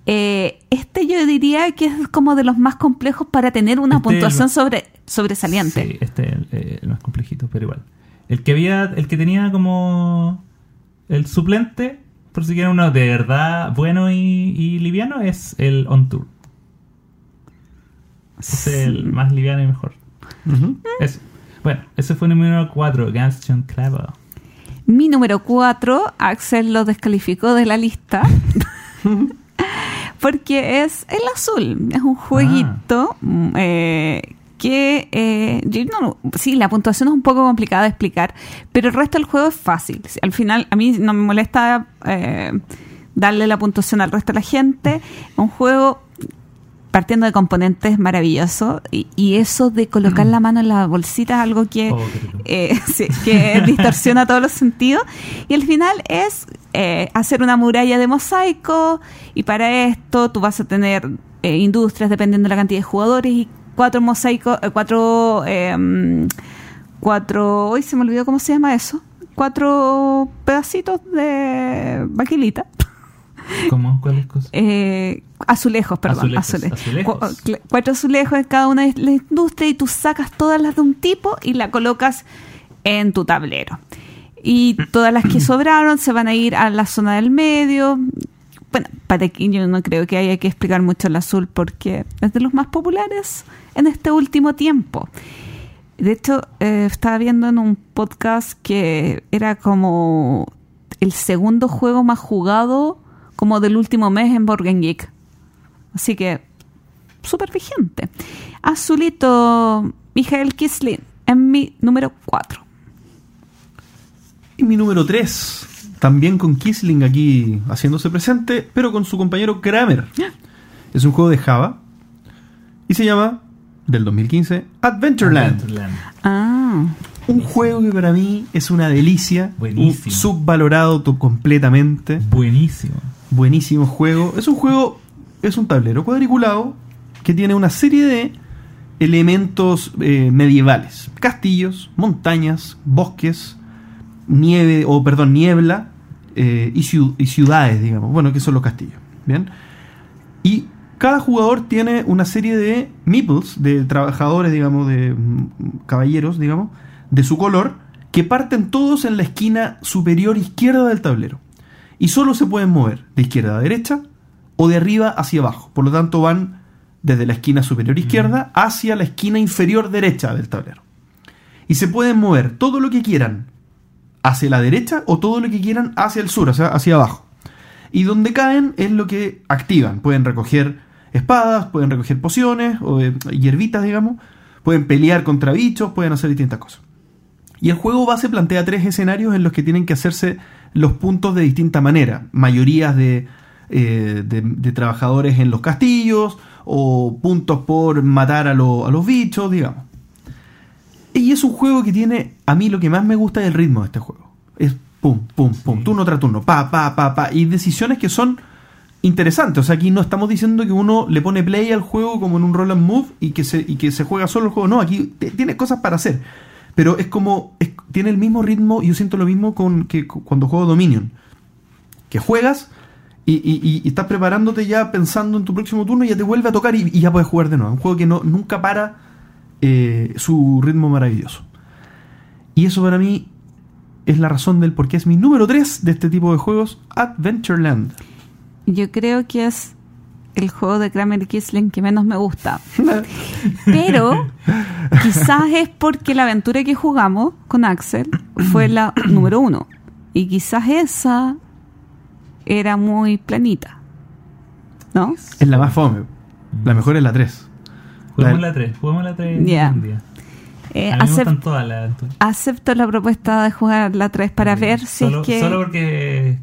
eh, este yo diría que es como de los más complejos para tener una Este puntuación sobre, sobresaliente. Sí, este es el, eh, el más complejito, pero igual. El que había, el que tenía como el suplente, por si quieren uno de verdad bueno y, y liviano, es el On Tour. Es el más liviano y mejor. Ujú. Eso. Bueno, ese fue el número 4, Gunston Claver. Mi número 4, Axel lo descalificó de la lista. porque es el azul. Es un jueguito mm, eh, que. eh, yo no- sí, la puntuación es un poco complicada de explicar, pero el resto del juego es fácil. Al final, a mí no me molesta eh, darle la puntuación al resto de la gente. Un juego partiendo de componentes maravilloso y, y eso de colocar la mano en la bolsita es algo que Oh, eh, sí, que distorsiona todos los sentidos. Y al final es eh, hacer una muralla de mosaico. Y para esto tú vas a tener eh, industrias dependiendo de la cantidad de jugadores y cuatro mosaicos, cuatro, eh, cuatro, hoy se me olvidó cómo se llama eso. Cuatro pedacitos de baquelita. ¿Cómo? ¿Cuáles cosas? Eh, azulejos, perdón. Azulejos, azule- azulejos. Cu- cuatro azulejos en cada una de las industrias y tú sacas todas las de un tipo y la colocas en tu tablero. Y todas las que sobraron se van a ir a la zona del medio. Bueno, para aquí yo no creo que haya que explicar mucho el azul porque es de los más populares en este último tiempo. De hecho, eh, estaba viendo en un podcast que era como el segundo juego más jugado como del último mes en Game Geek. Así que, súper vigente. Azulito, Michael Kislin, en mi número 4. Y mi número 3, también con Kisling aquí haciéndose presente, pero con su compañero Kramer. Es un juego de Java y se llama, del 2015, Adventureland. Adventureland. Ah, Un juego que para mí es una delicia, Buenísimo. un subvalorado completamente, Buenísimo. buenísimo juego. Es un juego, es un tablero cuadriculado que tiene una serie de elementos eh, medievales, castillos, montañas, bosques, nieve o perdón niebla eh, y, ciu- y ciudades, digamos. Bueno, que son los castillos, bien. Y cada jugador tiene una serie de meeples, de trabajadores, digamos, de mm, caballeros, digamos, de su color, que parten todos en la esquina superior izquierda del tablero. Y solo se pueden mover de izquierda a derecha o de arriba hacia abajo. Por lo tanto, van desde la esquina superior izquierda hacia la esquina inferior derecha del tablero. Y se pueden mover todo lo que quieran hacia la derecha o todo lo que quieran hacia el sur, o sea, hacia abajo. Y donde caen es lo que activan. Pueden recoger espadas, pueden recoger pociones o eh, hierbitas, digamos. Pueden pelear contra bichos, pueden hacer distintas cosas. Y el juego base plantea tres escenarios en los que tienen que hacerse los puntos de distinta manera. Mayorías de, eh, de, trabajadores en los castillos o puntos por matar a, lo- a los bichos, digamos. Y es un juego que tiene, a mí lo que más me gusta es el ritmo de este juego. Es pum, pum, pum, turno tras turno, pa, pa, pa, pa. Y decisiones que son interesantes. O sea, aquí no estamos diciendo que uno le pone play al juego como en un roll and move y que se, y que se juega solo el juego. No, aquí tiene cosas para hacer. Pero es como, es- tiene el mismo ritmo, y yo siento lo mismo con que cu- cuando juego Dominion. Que juegas y, y- y- y estás preparándote ya pensando en tu próximo turno y ya te vuelve a tocar y, y ya puedes jugar de nuevo. Un juego que no, nunca para eh, su ritmo maravilloso. Y eso para mí es la razón del por qué es mi número 3 de este tipo de juegos, Adventureland. Yo creo que es el juego de Kramer Kisling que menos me gusta. Pero quizás es porque la aventura que jugamos con Axel fue la número uno. Y quizás esa era muy planita. ¿No? Es la más fome. La mejor es la 3. Juguemos La- la 3. Juguemos la 3 Ya. un día. Eh, A mí me acep- gustan todas las acepto la propuesta de jugar la 3 para ver si solo, es que... Solo porque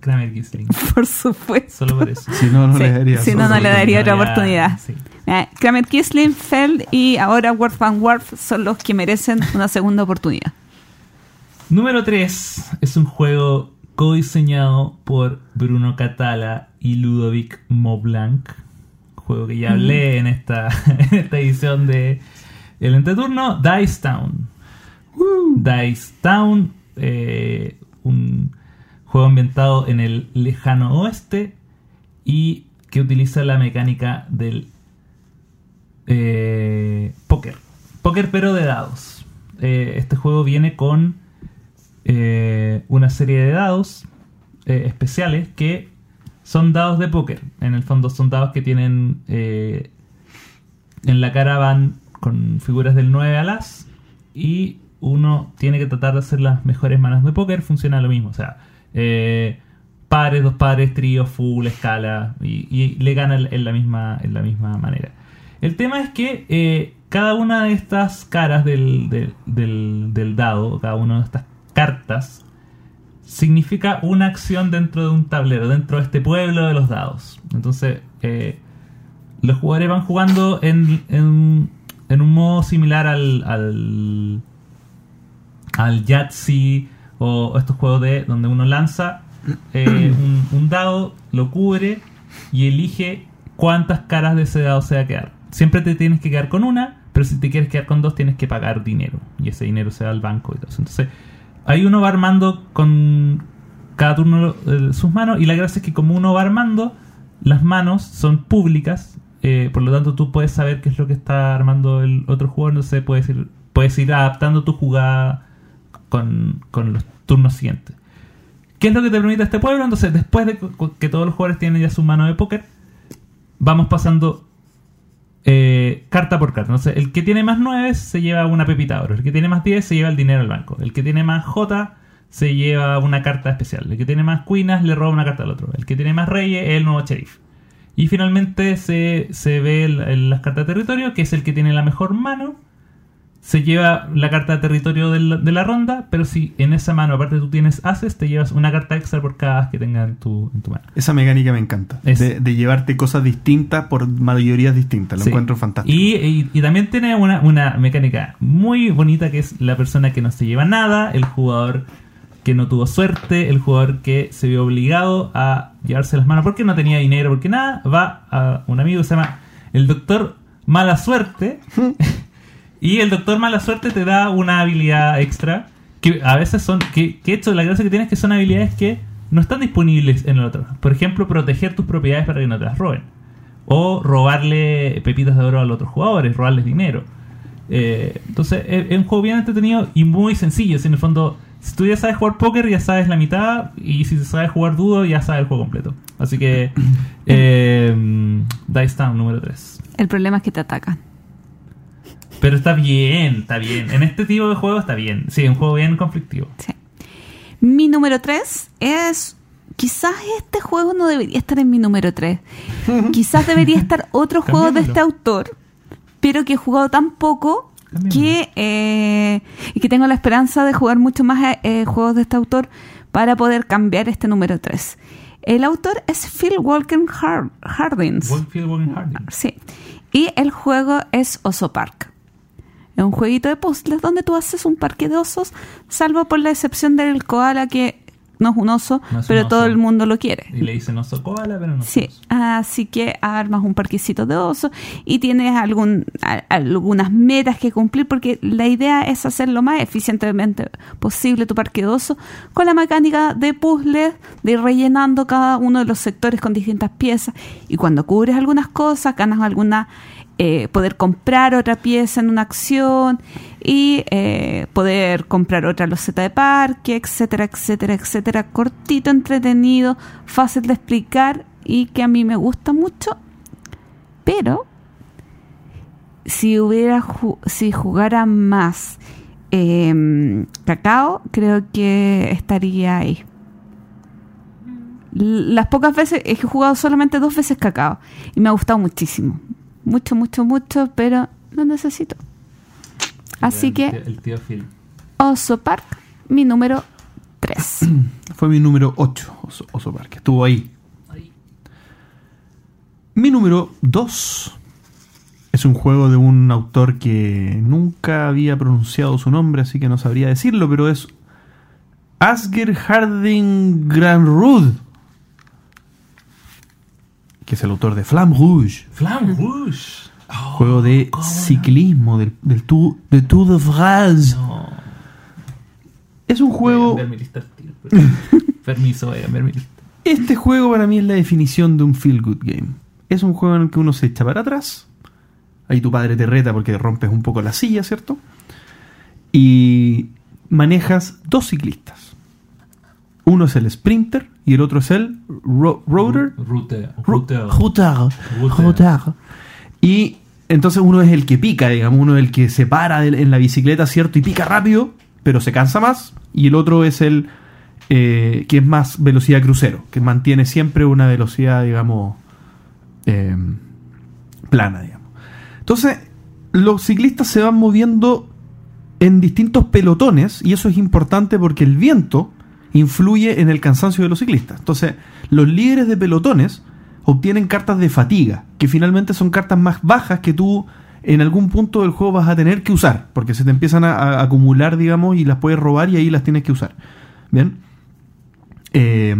Kramer Gisling. Por supuesto. Solo por eso. Si no, no Sí, le daría. si no, no le daría otra oportunidad. sí. Eh, Kramer Kisling, Feld y ahora Worf and Worf son los que merecen una segunda oportunidad. Número 3 es un juego codiseñado por Bruno Catala y Ludovic Moblanc. Juego que ya hablé en esta, en esta edición de El Entreturno, Dice Town. Dice Town, eh, un juego ambientado en el lejano oeste y que utiliza la mecánica del eh, póker. Póker pero de dados. Eh, este juego viene con eh, una serie de dados especiales que son dados de póker. En el fondo son dados que tienen eh, en la cara van con figuras del 9 a las y uno tiene que tratar de hacer las mejores manos de póker. Funciona lo mismo. O sea, eh, pares, dos pares, trío, full, escala y, y le gana en en la misma, en la misma manera. El tema es que eh, cada una de estas caras del, del- del- del dado, cada una de estas cartas, significa una acción dentro de un tablero, dentro de este pueblo de los dados. Entonces, eh, los jugadores van jugando en, en- en un modo similar al, al, al Yahtzee o estos juegos de donde uno lanza eh, un, un dado, lo cubre y elige cuántas caras de ese dado se va a quedar. Siempre te tienes que quedar con una, pero si te quieres quedar con dos tienes que pagar dinero y ese dinero se va al banco y todo eso. Entonces, ahí uno va armando con cada turno eh, sus manos y la gracia es que como uno va armando, las manos son públicas, eh, por lo tanto tú puedes saber qué es lo que está armando el otro jugador, entonces puedes ir, puedes ir adaptando tu jugada con, con los turnos siguientes. ¿Qué es lo que te permite este pueblo? Entonces, después de que todos los jugadores tienen ya su mano de póker, vamos pasando eh, carta por carta. Entonces, el que tiene más 9 se lleva una pepita oro. El que tiene más 10 se lleva el dinero al banco. El que tiene más J se lleva una carta especial. El que tiene más cuinas le roba una carta al otro. El que tiene más reyes es el nuevo sheriff. Y finalmente se, se ve el- las cartas de territorio, que es el que tiene la mejor mano. Se lleva la carta de territorio de la, de la ronda, pero si en esa mano, aparte tú tienes haces, te llevas una carta extra por cada as que tenga en tu, en tu mano. Esa mecánica me encanta. Es- De, de llevarte cosas distintas por mayorías distintas. Lo Sí. encuentro fantástico. Y, y- y también tiene una, una mecánica muy bonita que es la persona que no se lleva nada, el jugador que no tuvo suerte, el jugador que se vio obligado a llevarse las manos porque no tenía dinero, porque nada, va a un amigo que se llama el doctor Mala Suerte. y el doctor Mala Suerte te da una habilidad extra que a veces son, que, que hecho la gracia que tiene es que son habilidades que no están disponibles en el otro. Por ejemplo, proteger tus propiedades para que no te las roben. O robarle pepitas de oro a los otros jugadores, robarles dinero. Eh, entonces es, es un juego bien entretenido y muy sencillo. Si en el fondo, si tú ya sabes jugar póker, ya sabes la mitad. Y si sabes jugar dudo, ya sabes el juego completo. Así que eh, Dice Town número 3. El problema es que te atacan. Pero está bien, está bien. En este tipo de juego está bien. Sí, un juego bien conflictivo. Sí. Mi número 3 es. Quizás este juego no debería estar en mi número 3. Quizás debería estar otro juego de este autor, pero que he jugado tan poco que, eh, y que tengo la esperanza de jugar mucho más eh, juegos de este autor para poder cambiar este número 3. El autor es Phil Walker Har- Hardings. Wolffield Walking Harding. Sí. Y el juego es Oso Park. Es un jueguito de puzzles donde tú haces un parque de osos, salvo por la excepción del koala que no es un oso, No es un pero oso. todo el mundo lo quiere. Y le dicen oso koala, pero no. Sí, así que armas un parquecito de osos y tienes algún, a- algunas metas que cumplir porque la idea es hacer lo más eficientemente posible tu parque de osos con la mecánica de puzzles, de ir rellenando cada uno de los sectores con distintas piezas y cuando cubres algunas cosas ganas alguna eh, poder comprar otra pieza en una acción y eh, poder comprar otra loseta de parque, etcétera, etcétera, etcétera. Cortito, entretenido, fácil de explicar y que a mí me gusta mucho. Pero si hubiera ju- si jugara más eh, cacao, creo que estaría ahí. L- Las pocas veces, he jugado solamente dos veces cacao y me ha gustado muchísimo. Mucho, mucho, mucho, pero no necesito. Así El que El tío Phil. Oso Park, mi número 3. Fue mi número 8, Oso, Oso Parque. Estuvo ahí. Mi número 2 es un juego de un autor que nunca había pronunciado su nombre, así que no sabría decirlo, pero es Asger Harding Granrud, que es el autor de Flamme Rouge, Flam Rouge. Oh, juego de ciclismo del, del Tour, de Tour de France. No. Es un juego mi lista Permiso, voy a cambiar mi lista. Este juego para mí es la definición de un feel good game. Es un juego en el que uno se echa para atrás. Ahí tu padre te reta porque rompes un poco la silla, ¿cierto? Y manejas dos ciclistas. Uno es el sprinter y el otro es el ro-. Routard. Routard. Routard. Y entonces uno es el que pica, digamos, uno es el que se para en la bicicleta, ¿cierto? Y pica rápido, pero se cansa más. Y el otro es el eh, que es más velocidad crucero, que mantiene siempre una velocidad, digamos, eh, plana, digamos. Entonces, los ciclistas se van moviendo en distintos pelotones y eso es importante porque el viento influye en el cansancio de los ciclistas. Entonces, los líderes de pelotones obtienen cartas de fatiga, que finalmente son cartas más bajas que tú en algún punto del juego vas a tener que usar, porque se te empiezan a, acumular, digamos, y las puedes robar y ahí las tienes que usar. Bien. Eh,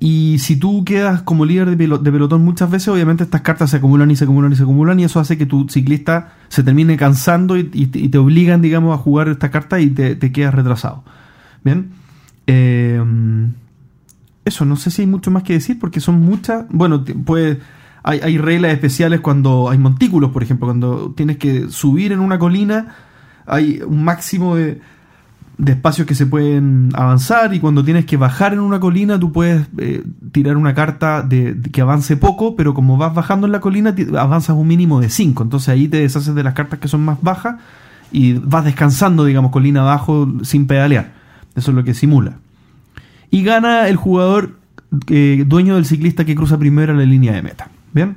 y si tú quedas como líder de, pelo- de pelotón muchas veces, obviamente estas cartas se acumulan y se acumulan y se acumulan y eso hace que tu ciclista se termine cansando y, te- obligan, digamos, a jugar esta carta y te, te quedas retrasado. Bien. Eh, eso, no sé si hay mucho más que decir porque son muchas. Bueno, puede, hay, reglas especiales cuando hay montículos, por ejemplo, cuando tienes que subir en una colina, hay un máximo de, de espacios que se pueden avanzar y cuando tienes que bajar en una colina tú puedes eh, tirar una carta de, que avance poco, pero como vas bajando en la colina avanzas un mínimo de 5, entonces ahí te deshaces de las cartas que son más bajas y vas descansando, digamos, colina abajo sin pedalear. Eso es lo que simula. Y gana el jugador eh, dueño del ciclista que cruza primero la línea de meta. ¿Bien?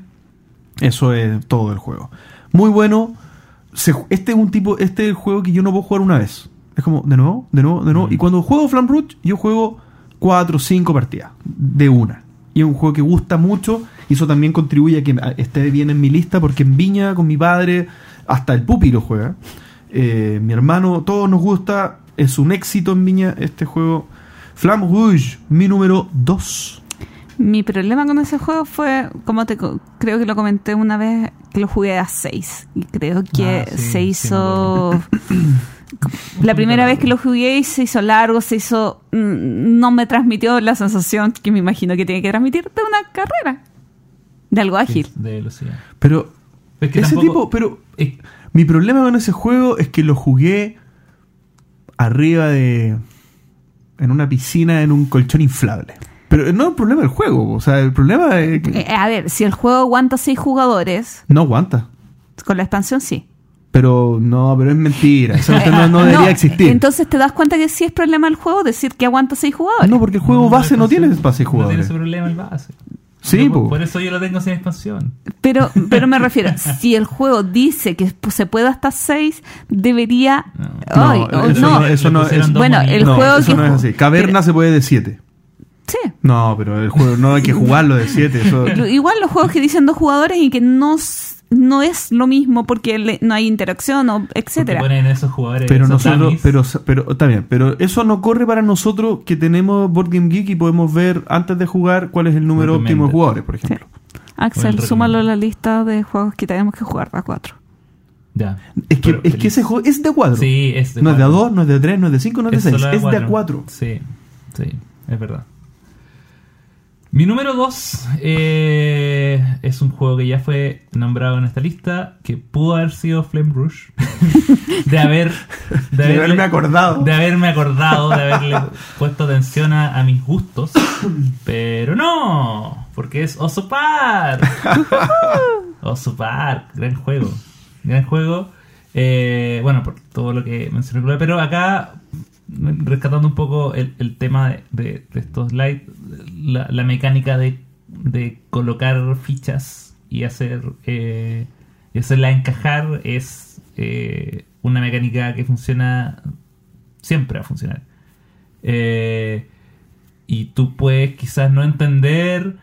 Eso es todo el juego. Muy bueno. se- este es un tipo, este es el juego que yo no puedo jugar una vez. Es como, de nuevo, de nuevo, de nuevo. Mm. Y cuando juego Flam Rouge, yo juego cuatro o cinco partidas de una. Y es un juego que gusta mucho y eso también contribuye a que esté bien en mi lista porque en Viña con mi padre, hasta el Pupi lo juega. Eh, mi hermano, todos nos gusta. Es un éxito en Viña este juego. Flam Rouge, mi número 2. Mi problema con ese juego fue, como te creo que lo comenté una vez, que lo jugué a 6. Y creo que Ah, sí, se hizo... la primera vez que lo jugué se hizo largo, se hizo... mm, No me transmitió la sensación que me imagino que tiene que transmitir de una carrera. De algo ágil. De velocidad. Pero Es que ese tampoco- tipo, pero es- mi problema con ese juego es que lo jugué arriba de en una piscina en un colchón inflable. Pero no es el problema del juego, o sea, el problema es que Eh, a ver, si el juego aguanta 6 jugadores, no aguanta. con la expansión sí. Pero no, pero es mentira, eso no, no debería No, existir. Entonces te das cuenta que sí es problema del juego decir que aguanta 6 jugadores. no, porque el juego base no tiene para seis No tiene jugadores. ese problema el base. Sí, por eso yo lo tengo sin expansión. Pero, pero me refiero, si el juego dice que se puede hasta 6, debería... No. Ay, No, oh, eso no. eso es. Bueno, el no, juego eso que no es ju- así. Caverna pero- se puede de 7. Sí. No, pero el juego no hay que jugarlo de 7. Lo- Igual los juegos que dicen dos jugadores y que no, no es lo mismo porque le- no hay interacción o etcétera. ponen esos jugadores. Pero esos nosotros, dummies. pero, pero está bien, pero eso no corre para nosotros que tenemos Board Game Geek y podemos ver antes de jugar cuál es el número óptimo de jugadores, por ejemplo. Axel, súmalo a la lista de juegos que tenemos que jugar a 4. Ya. Es que, es que ese juego es de 4. Sí, es de no es de cuatro. 2, no es de 3, no es de 5, no es de 6, solo es de cuatro. 4. Sí, sí, es verdad. Mi número 2 es un juego que ya fue nombrado en esta lista, que pudo haber sido Flame Rush. de haber... De haberle- haberme acordado. De haberme acordado, de haberle puesto atención a, a mis gustos. Pero no, porque es Oso Park. Oso Park, gran juego. Gran juego. Eh, bueno, por todo lo que mencioné, pero acá rescatando un poco el, el tema de, de- estos light, la, la mecánica de, de colocar fichas y hacer eh, y hacerla encajar es eh, una mecánica que funciona siempre a funcionar. Eh, y tú puedes quizás no entender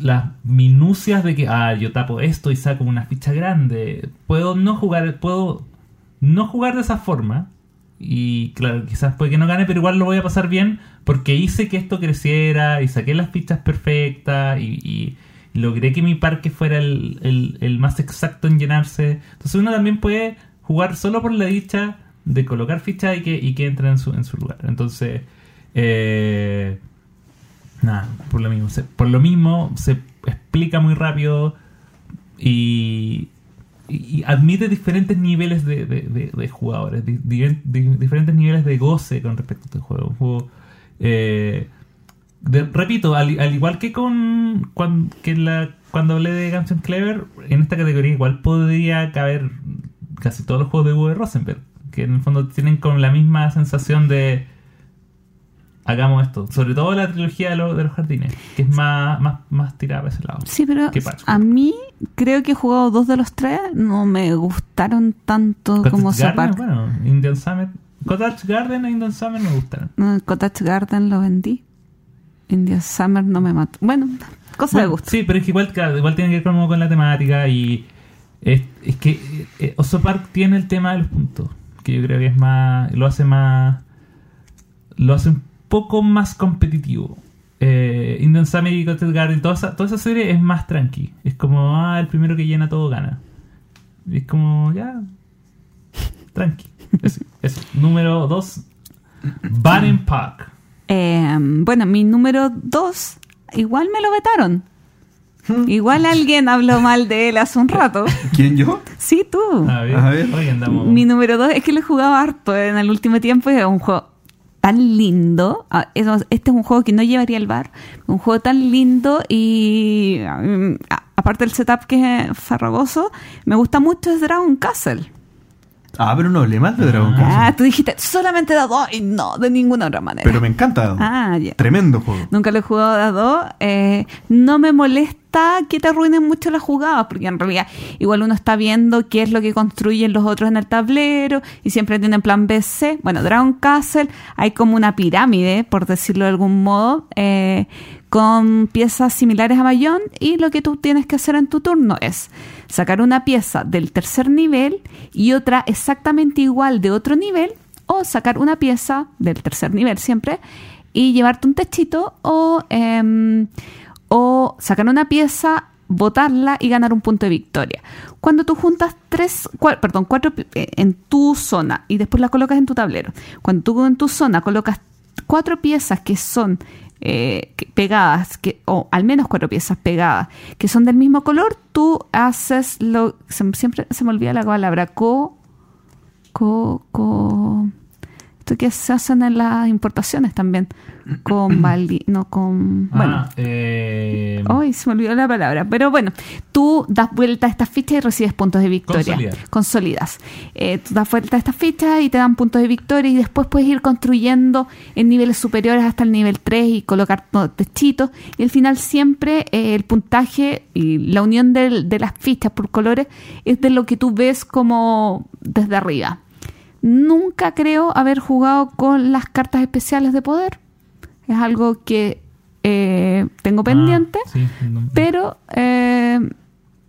las minucias de que, ah, yo tapo esto y saco una ficha grande. Puedo no jugar, puedo no jugar de esa forma. Y claro, quizás puede que no gane, pero igual lo voy a pasar bien porque hice que esto creciera y saqué las fichas perfectas y, y logré que mi parque fuera el, el- más exacto en llenarse. Entonces uno también puede jugar solo por la dicha de colocar fichas y que, y que entren en su, en su lugar. Entonces, eh, nada, por lo mismo. Por lo mismo, se explica muy rápido y, y- y admite diferentes niveles de, de- de- de jugadores, di- di- di- diferentes niveles de goce con respecto a este juego. Un juego, eh, repito, al, al igual que con cuan- que la, cuando hablé de Guns N' Clever, en esta categoría igual podría caber casi todos los juegos de Uwe Rosenberg, que en el fondo tienen con la misma sensación de hagamos esto. Sobre todo la trilogía de, lo- de los jardines, que es más, más, más tirada para ese lado. Sí, pero a mí creo que he jugado dos de los tres, no me gustaron tanto Cottage como Garden, Sopark. bueno, Indian Summer. Cottage Garden e Indian Summer me gustaron. No, Cottage Garden lo vendí. India Summer no me mató. Bueno, cosa de Bueno, gusto. Sí, pero es que igual, claro, igual tiene que ver como con la temática y es, es que eh, eh, Oso Park tiene el tema de los puntos, que yo creo que es más, lo hace más, lo hace un poco más competitivo. Eh, Indian Summer y Garden, toda esa, toda esa serie es más tranqui. Es como, ah, el primero que llena todo gana. Y es como, ya, tranqui. Eso, eso. Número 2, Banning Park. Eh, bueno, mi número dos, igual me lo vetaron. Igual alguien habló mal de él hace un rato. ¿Quién yo? Sí, tú. A ver, A. Mi número dos es que lo he jugado harto en el último tiempo y es un juego tan lindo. Ah, Este es un juego que no llevaría al bar. Un juego tan lindo y mm, aparte del setup que es farragoso, me gusta mucho es Dragon Castle. Ah, pero no hablé más de Dragon Ah. Ah, Castle. tú dijiste solamente de dos y no, de ninguna otra manera. Pero me encanta. Ah, ya. Tremendo juego. Nunca lo he jugado a dos. Eh, no me molesta que te arruinen mucho las jugadas, porque en realidad igual uno está viendo qué es lo que construyen los otros en el tablero y siempre tienen plan BC. Bueno, Dragon Castle hay como una pirámide, por decirlo de algún modo, eh, con piezas similares a Bayón y lo que tú tienes que hacer en tu turno es sacar una pieza del tercer nivel y otra exactamente igual de otro nivel o sacar una pieza del tercer nivel siempre y llevarte un techito o, em, o sacar una pieza, botarla y ganar un punto de victoria. Cuando tú juntas tres, perdón, cuatro eh, en tu zona y después las colocas en tu tablero, cuando tú en tu zona colocas cuatro piezas que son eh, pegadas, que, o al menos cuatro piezas pegadas, que son del mismo color, tú haces lo, se- siempre se me olvida la palabra, co, co, co, esto que se hacen en las importaciones también, con vali, no con, bueno, Ah, eh, Ay, se me olvidó la palabra. Pero bueno, tú das vuelta a estas fichas y recibes puntos de victoria. Consolidar. Consolidas. Eh, tú das vuelta a estas fichas y te dan puntos de victoria y después puedes ir construyendo en niveles superiores hasta el nivel 3 y colocar to- techitos. Y al final siempre eh, el puntaje y la unión del- de las fichas por colores es de lo que tú ves como desde arriba. Nunca creo haber jugado con las cartas especiales de poder. Es algo que eh, tengo pendiente. ah, sí, no- Pero eh,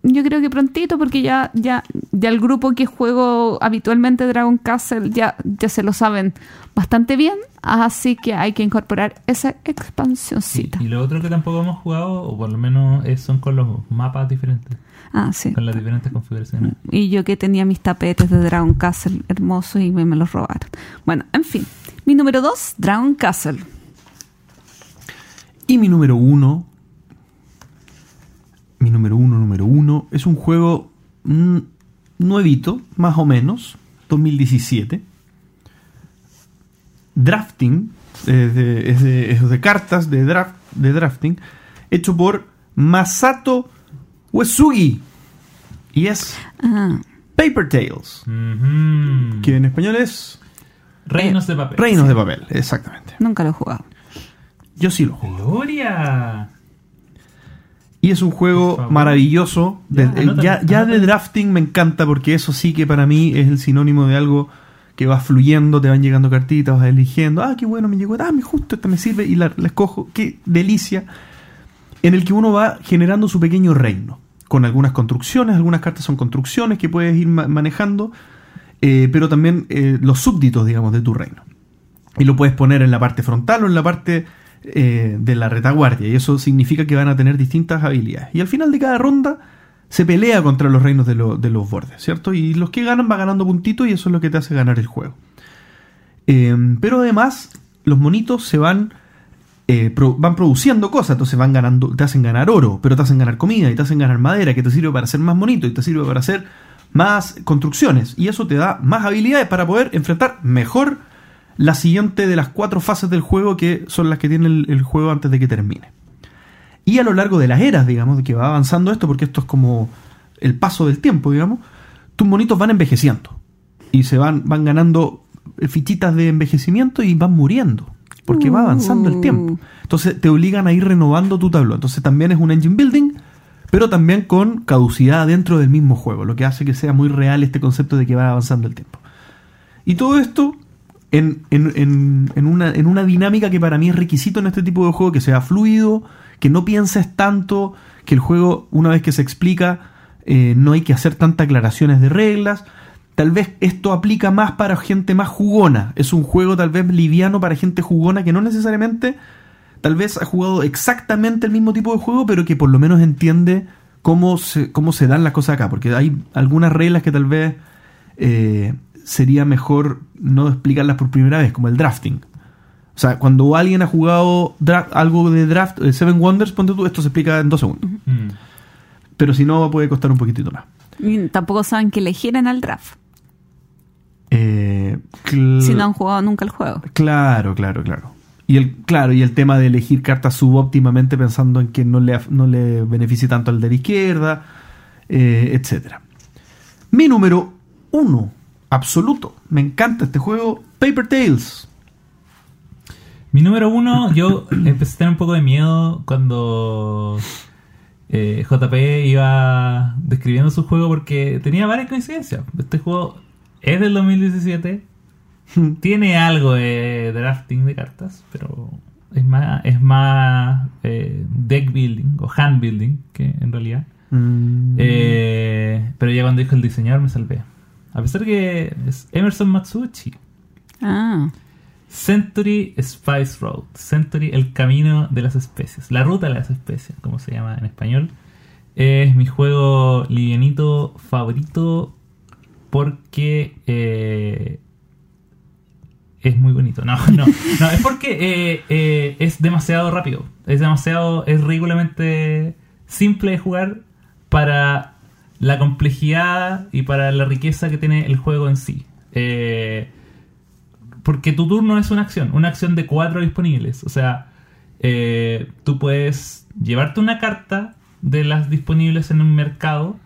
yo creo que prontito, porque ya, ya, ya el grupo que juego habitualmente Dragon Castle ya, ya se lo saben bastante bien, así que hay que incorporar esa sí. expansioncita. Y lo otro que tampoco hemos jugado, o por lo menos es- son con los mapas diferentes, Ah, sí. con las diferentes configuraciones. Y yo que tenía mis tapetes de Dragon Castle hermosos y me, me los robaron. Bueno, en fin. Mi número 2, Dragon Castle. Y mi número uno. Mi número uno, número uno. Es un juego mm, nuevito, más o menos. 2017. Drafting. eh, de- es, de, es de cartas de, draft, de drafting. Hecho por Masato Uesugi. Y es Ah, Paper Tales. Que en español es Reinos de papel. Reinos de papel. Exactamente. nunca lo he jugado. Yo sí lo juego. Gloria. Y es un juego maravilloso. De- Ya, eh, anótalo, ya ya de drafting me encanta porque eso sí que para mí es el sinónimo de algo que va fluyendo, te van llegando cartitas, vas eligiendo, ah, qué bueno, me llegó, ah, me justo esta me sirve y la, la escojo, qué delicia. En el que uno va generando su pequeño reino, con algunas construcciones, algunas cartas son construcciones que puedes ir ma- manejando, eh, pero también eh, los súbditos, digamos, de tu reino. Y lo puedes poner en la parte frontal o en la parte eh, de la retaguardia. Y eso significa que van a tener distintas habilidades. Y al final de cada ronda se pelea contra los reinos de, de los bordes, ¿cierto? Y los que ganan van ganando puntitos y eso es lo que te hace ganar el juego. Pero además, los monitos se van. Eh, pro- van produciendo cosas, entonces van ganando, te hacen ganar oro, pero te hacen ganar comida y te hacen ganar madera, que te sirve para hacer más monito y te sirve para hacer más construcciones. Y eso te da más habilidades para poder enfrentar mejor la siguiente de las cuatro fases del juego que son las que tiene el, el juego antes de que termine. Y a lo largo de las eras, digamos, de que va avanzando esto, porque esto es como el paso del tiempo, digamos, tus monitos van envejeciendo. Y se van, van ganando fichitas de envejecimiento y van muriendo. Porque va avanzando el tiempo. Entonces te obligan a ir renovando tu tablón. Entonces también es un engine building, pero también con caducidad dentro del mismo juego. Lo que hace que sea muy real este concepto de que va avanzando el tiempo. Y todo esto en, en- en- en una, en una dinámica que para mí es requisito en este tipo de juego, que sea fluido, que no pienses tanto, que el juego, una vez que se explica, eh, no hay que hacer tantas aclaraciones de reglas. Tal vez esto aplica más para gente más jugona. Es un juego tal vez liviano para gente jugona que no necesariamente tal vez ha jugado exactamente el mismo tipo de juego, pero que por lo menos entiende cómo se, cómo se dan las cosas acá. Porque hay algunas reglas que tal vez eh, sería mejor no explicarlas por primera vez, como el drafting. O sea, cuando alguien ha jugado algo de draft, eh, Seven Wonders, ponte tú, esto se explica en dos segundos. Mm. Pero si no, puede costar un poquitito más. Y tampoco saben que elegir en el draft, Eh, si no han jugado nunca el juego. Claro, claro, claro. Y el, claro, y el tema de elegir cartas subóptimamente pensando en que no le, no le beneficie tanto al de la izquierda, eh, etcétera. Mi número uno absoluto. Me encanta este juego. Paper Tales. Mi número uno, yo empecé a tener un poco de miedo cuando eh, JP iba describiendo su juego porque tenía varias coincidencias. Este juego es del 2017, tiene algo de drafting de cartas, pero es más, es más eh, deck building o hand building que en realidad. Mm. Eh, pero ya cuando dijo el diseñador me salvé. A pesar que es Emerson Matsuuchi. Ah. Century Spice Road. Century, el camino de las especies. La ruta de las especies, como se llama en español. Es mi juego livianito favorito porque eh, es muy bonito. No, no, no, es porque eh, eh, es demasiado rápido. Es demasiado, es ridículamente simple de jugar para la complejidad y para la riqueza que tiene el juego en sí. Porque tu turno es una acción, una acción de cuatro disponibles. O sea, tú puedes llevarte una carta de las disponibles en un mercado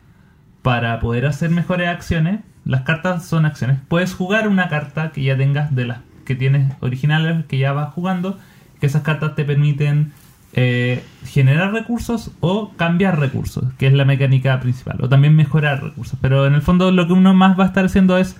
para poder hacer mejores acciones. Las cartas son acciones. Puedes jugar una carta que ya tengas de las que tienes originales, que ya vas jugando, que esas cartas te permiten eh, generar recursos o cambiar recursos, que es la mecánica principal, o también mejorar recursos. Pero en el fondo lo que uno más va a estar haciendo es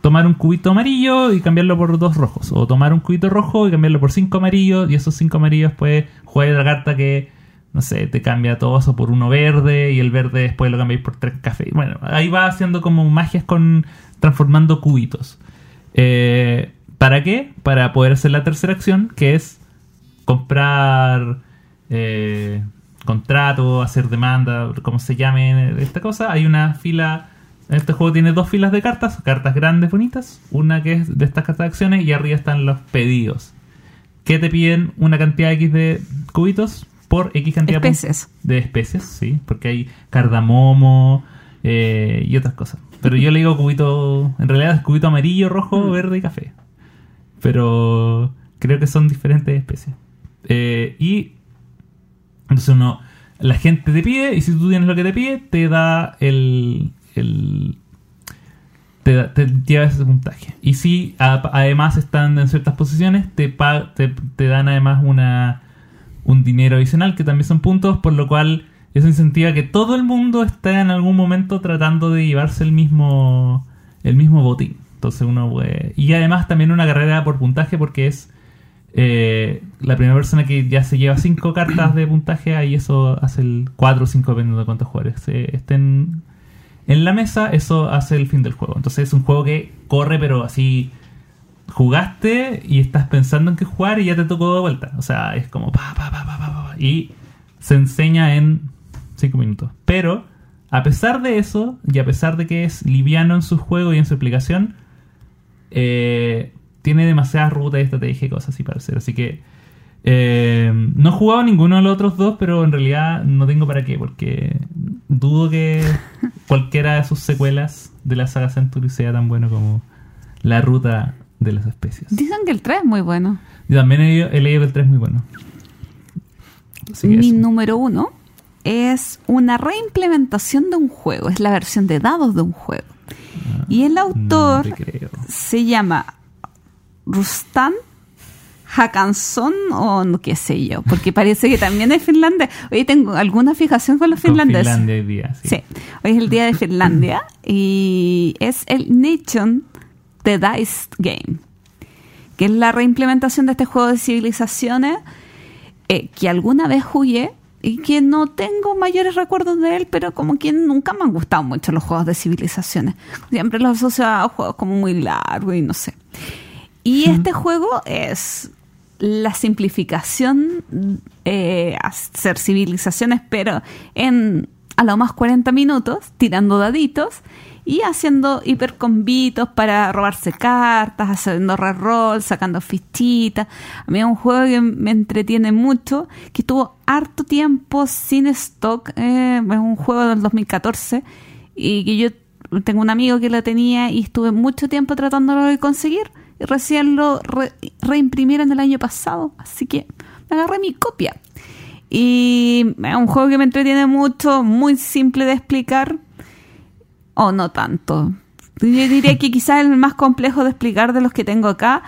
tomar un cubito amarillo y cambiarlo por dos rojos, o tomar un cubito rojo y cambiarlo por cinco amarillos, y esos cinco amarillos puedes jugar la carta que, no sé, te cambia todo eso por uno verde, y el verde después lo cambiáis por tres cafés. Bueno, ahí va haciendo como magias con transformando cubitos. Eh, ¿Para qué? Para poder hacer la tercera acción, que es comprar eh, contrato, hacer demanda, como se llame esta cosa. Hay una fila. Este juego tiene dos filas de cartas, cartas grandes, bonitas. Una que es de estas cartas de acciones y arriba están los pedidos. Que te piden una cantidad X de cubitos por X cantidad de Especies. de especies, sí, porque hay cardamomo eh, y otras cosas. Pero yo le digo cubito, en realidad es cubito amarillo, rojo, verde y café. Pero creo que son diferentes especies. Eh, y entonces uno, la gente te pide y si tú tienes lo que te pide, te da el... el te, da- te lleva ese puntaje. Y si a- además están en ciertas posiciones, te, pa- te, te dan además una un dinero adicional que también son puntos, por lo cual eso incentiva que todo el mundo esté en algún momento tratando de llevarse el mismo el mismo botín. Entonces uno puede... Y además también una carrera por puntaje porque es eh, la primera persona que ya se lleva cinco cartas de puntaje, ahí eso hace el 4 o 5 dependiendo de cuántos jugadores eh, estén en la mesa, eso hace el fin del juego. Entonces es un juego que corre pero así jugaste y estás pensando en qué jugar y ya te tocó de vuelta. O sea, es como pa, pa, pa, pa, pa, pa, y se enseña en 5 minutos. Pero, a pesar de eso, y a pesar de que es liviano en su juego y en su explicación, eh, tiene demasiadas rutas y estrategia y cosas así para hacer. Así que eh, no he jugado ninguno de los otros dos, pero en realidad no tengo para qué, porque dudo que cualquiera de sus secuelas de la saga Century sea tan bueno como la ruta de las especies. Dicen que el 3 es muy bueno. Y también he, he leído que el 3 es muy bueno. Mi eso. número uno es una reimplementación de un juego. Es la versión de dados de un juego. Y el autor No se llama Rustan Hakanson o no qué sé yo, porque parece que también es finlandés. Oye, tengo alguna fijación con los Con finlandeses. Finlandia hoy día, sí. Sí, hoy es el día de Finlandia y es el Nation The Dice Game, que es la reimplementación de este juego de civilizaciones eh, que alguna vez jugué y que no tengo mayores recuerdos de él, pero como que nunca me han gustado mucho los juegos de civilizaciones. Siempre los asociaba a juegos como muy largos y no sé. Y este juego es la simplificación eh, hacer civilizaciones, pero en a lo más 40 minutos, tirando daditos y haciendo hipercombitos para robarse cartas, haciendo reroll, sacando fichitas. A mí es un juego que me entretiene mucho, que estuvo harto tiempo sin stock. eh, es un juego del 2014 y que yo tengo un amigo que lo tenía y estuve mucho tiempo tratándolo de conseguir. Y recién lo re- reimprimieron el año pasado, así que me agarré mi copia. Y es un juego que me entretiene mucho, muy simple de explicar, o no tanto. Yo diría que quizás el más complejo de explicar de los que tengo acá,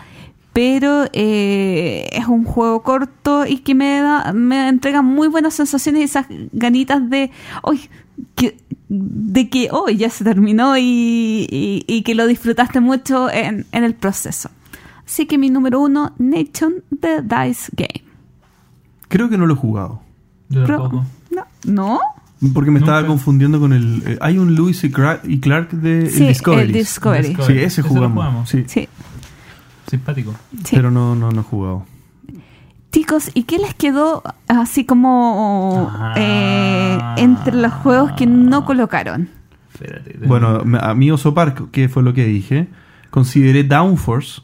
pero eh, es un juego corto y que me da, me entrega muy buenas sensaciones y esas ganitas de hoy que de que hoy ya se terminó y, y- y que lo disfrutaste mucho en, en el proceso. Así que mi número uno, Nation The Dice Game. Creo que no lo he jugado. Yo Pero- tampoco. no, ¿no? Porque me estaba confundiendo con el. eh, hay un Lewis y Clark, y Clark de Sí, el Discovery. el Discovery. Discovery. Sí, ese jugamos. jugamos. Sí. Sí, Simpático. sí. Pero no, no, no he jugado. Chicos, ¿y qué les quedó así como Ah. eh, entre los juegos que no colocaron? Espérate. Bueno, a mí Oso Park, que fue lo que dije, consideré Downforce.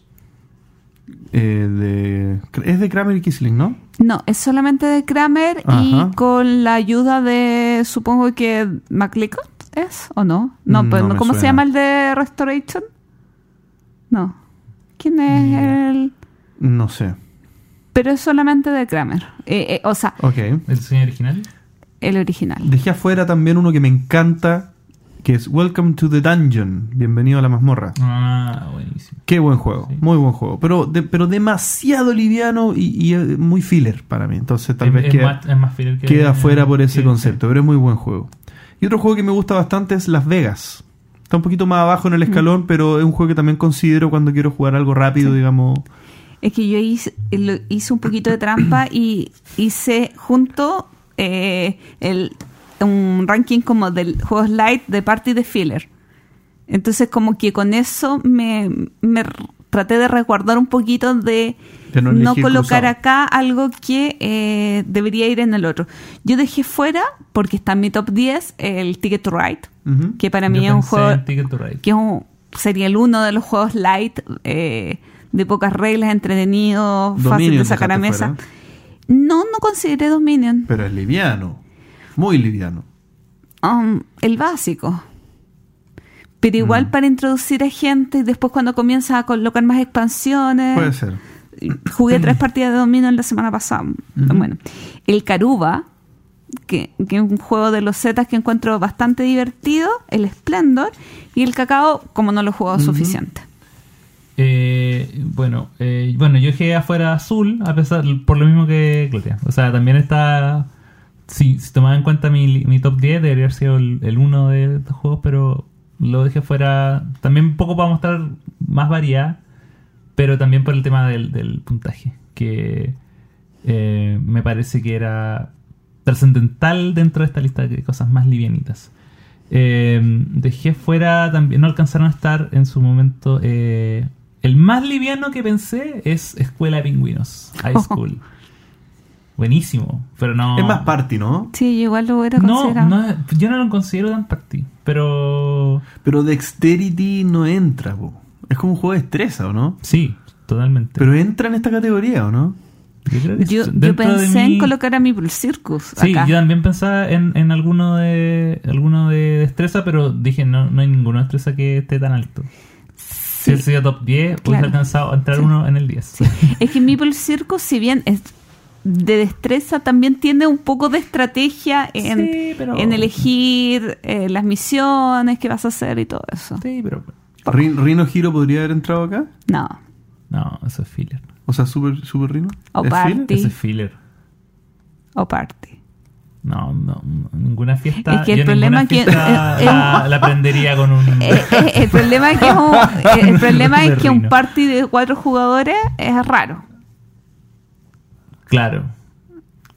eh, de, es de Kramer y Kisling, ¿no? No, es solamente de Kramer Ajá. y con la ayuda de, supongo que McLeod es o no. No, Mm, pues no ¿cómo se llama el de Restoration? No. ¿Quién es el...? No sé. Pero es solamente de Kramer. Eh, eh, o sea, Ok. ¿El diseño original? el original. Dejé afuera también uno que me encanta, que es Welcome to the Dungeon. Bienvenido a la mazmorra. Ah, buenísimo. Qué buen juego, Sí. muy buen juego. Pero, de- pero demasiado liviano y, y, eh, muy filler para mí. Entonces tal es, vez es queda, más, es más fiel que- queda fuera por ese que- concepto, pero es muy buen juego. Y otro juego que me gusta bastante es Las Vegas. Está un poquito más abajo en el escalón, pero es un juego que también considero cuando quiero jugar algo rápido, digamos. Es que yo hice, lo- hice un poquito de trampa y hice junto eh, el, un ranking como del juegos light de party de filler. Entonces como que con eso me, me traté de resguardar un poquito de, De no colocar cruzado. acá algo que eh, debería ir en el otro. Yo dejé fuera, porque está en mi top 10, el Ticket to Ride, que para Yo mí es un juego que es un- sería el uno de los juegos light, eh, de pocas reglas, entretenido, fácil de sacar a mesa. fuera. No, no consideré Dominion. Pero es liviano, muy liviano. Um, el básico. Pero igual Mm. para introducir a gente y después cuando comienza a colocar más expansiones. Puede ser. Jugué tres partidas de Dominion la semana pasada. Bueno, el Caruba, que, que es un juego de los Zetas que encuentro bastante divertido, el Splendor, y el Cacao, como no lo he jugado suficiente. Eh, bueno, eh, bueno, yo dejé afuera azul, a pesar, por lo mismo que Gloria. O sea, también está. Si, si tomaba en cuenta mi, mi top 10, debería haber sido el, el uno de estos juegos, pero lo dejé fuera también un poco para mostrar más variedad, pero también por el tema del, del puntaje, que eh, me parece que era trascendental dentro de esta lista de cosas más livianitas. Eh, dejé fuera también, no alcanzaron a estar en su momento. eh, el más liviano que pensé es Escuela de Pingüinos, High School. Buenísimo, pero no. Es más party, ¿no? Sí, igual lo hubiera No, considerado. no es- yo no lo considero tan party, pero Pero Dexterity no entra, po. Es como un juego de destreza, ¿o no? sí, totalmente. Pero entra en esta categoría, ¿o no? yo creo que Yo, yo pensé mi- en colocar a Meeple Circus Sí, acá. yo también pensaba en, en alguno de alguno de destreza, pero dije no, no hay ninguna destreza que esté tan alto. Si Sí. hubiese sido top 10, hubiese Claro. alcanzado a entrar Sí. uno en el 10. Es que Meeple Circus, si bien es de destreza, también tiene un poco de estrategia en, Sí, pero- en elegir eh, las misiones que vas a hacer y todo eso. Sí, pero Rin- ¿Rino Hero podría haber entrado acá? No. no, eso es filler. O sea, Super, super Rino. O ¿Es party. filler? Eso es filler. O party. No, no, no, ninguna fiesta. Es que el yo problema ninguna que- eh, eh, la, prendería con un. Eh, eh, el problema es que, es un- el problema es que un Rino. party de cuatro jugadores es raro. Claro,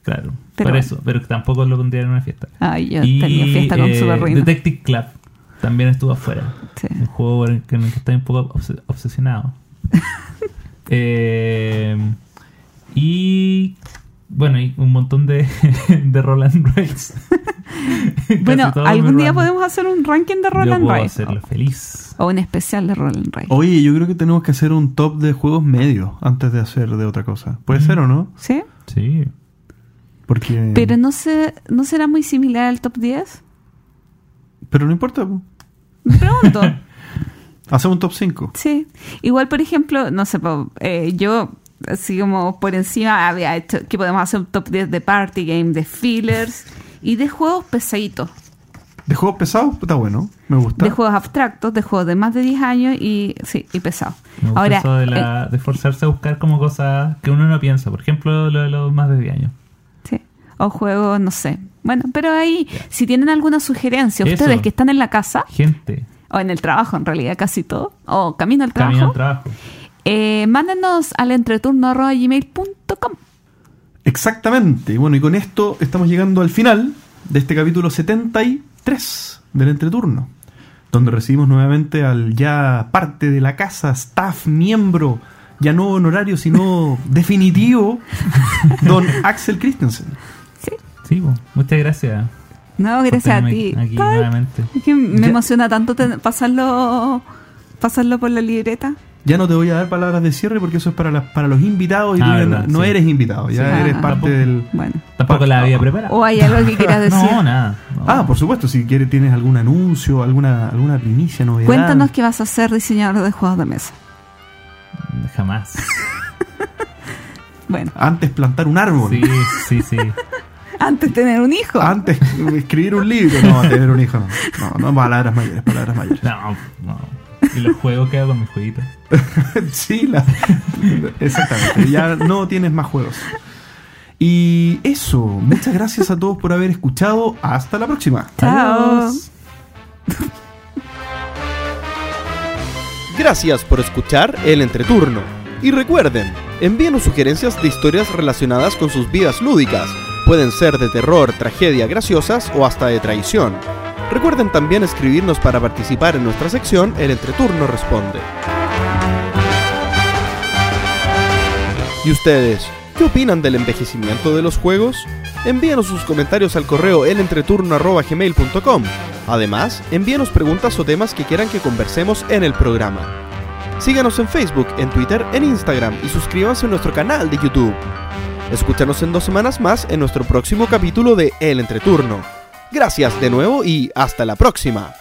claro. Pero por eso, pero tampoco lo pondría en una fiesta. Ay, yo Y, tenía fiesta con eh, Super Rino. Detective Club también estuvo afuera. Sí. Un juego en el que que estoy un poco obse- obsesionado. Eh, y bueno, y un montón de, de Roland Race. Bueno, algún día podemos hacer un ranking de Yo puedo hacerlo feliz. O un especial de Roland Rice. Oye, yo creo que tenemos que hacer un top de juegos medios antes de hacer de otra cosa. ¿Puede ser o no? ¿Sí? Sí. Porque... Pero no, se, no será muy similar al top 10. Pero no importa. po. Me pregunto. Hacemos un top 5. sí. Igual, por ejemplo, no sé, eh, yo así como por encima había hecho que podemos hacer un top 10 de party game, de fillers y de juegos pesaditos. De juegos pesados, está bueno. Me gusta. De juegos abstractos, de juegos de más de 10 años y sí, y pesados. Ahora, eso de, eh, de forzarse a buscar como cosas que uno no piensa. Por ejemplo, lo de los más de 10 años. Sí. O juegos, no sé. Bueno, pero ahí, si tienen alguna sugerencia, Eso. ustedes que están en la casa, Gente, o en el trabajo en realidad, casi todo, o camino al camino trabajo, al trabajo. eh, mándenos al entreturno.gmail.com. Exactamente. Y bueno, y con esto estamos llegando al final de este capítulo 73 del entreturno, donde recibimos nuevamente al ya parte de la casa, staff, miembro, ya no honorario, sino definitivo, don Axel Christensen. Sí. Sí, muchas gracias. No, gracias a ti. Aquí Ay, nuevamente. es que me Ya. emociona tanto ten- pasarlo, pasarlo por la libreta. Ya no te voy a dar palabras de cierre porque eso es para, las- para los invitados y Ah, tú ya verdad, no sí. eres invitado, ya Sí. eres Ah, parte tampoco. del... Bueno. Tampoco la había preparado. ¿O hay algo que quieras decir? No, nada. no. Ah, por supuesto, si quieres tienes algún anuncio, alguna alguna primicia, novedad. Cuéntanos que vas a ser diseñador de juegos de mesa. Jamás. Bueno, Antes plantar un árbol. Sí, sí, sí. antes tener un hijo. Antes escribir un libro. No, tener un hijo no. No, no, palabras mayores, palabras mayores. No, no. Y los juegos que hago con mis jueguitos. sí, la- exactamente. Ya no tienes más juegos. Y eso, muchas gracias a todos por haber escuchado. Hasta la próxima. Chao. Adiós. Gracias por escuchar El Entreturno. Y recuerden, envíenos sugerencias de historias relacionadas con sus vidas lúdicas. Pueden ser de terror, tragedia, graciosas o hasta de traición. Recuerden también escribirnos para participar en nuestra sección El Entreturno Responde. ¿Y ustedes? ¿Qué opinan del envejecimiento de los juegos? Envíanos sus comentarios al correo elentreturno.gmail.com. Además, envíanos preguntas o temas que quieran que conversemos en el programa. Síganos en Facebook, en Twitter, en Instagram y suscríbanse a nuestro canal de YouTube. Escúchanos en dos semanas más en nuestro próximo capítulo de El Entreturno. Gracias de nuevo y hasta la próxima.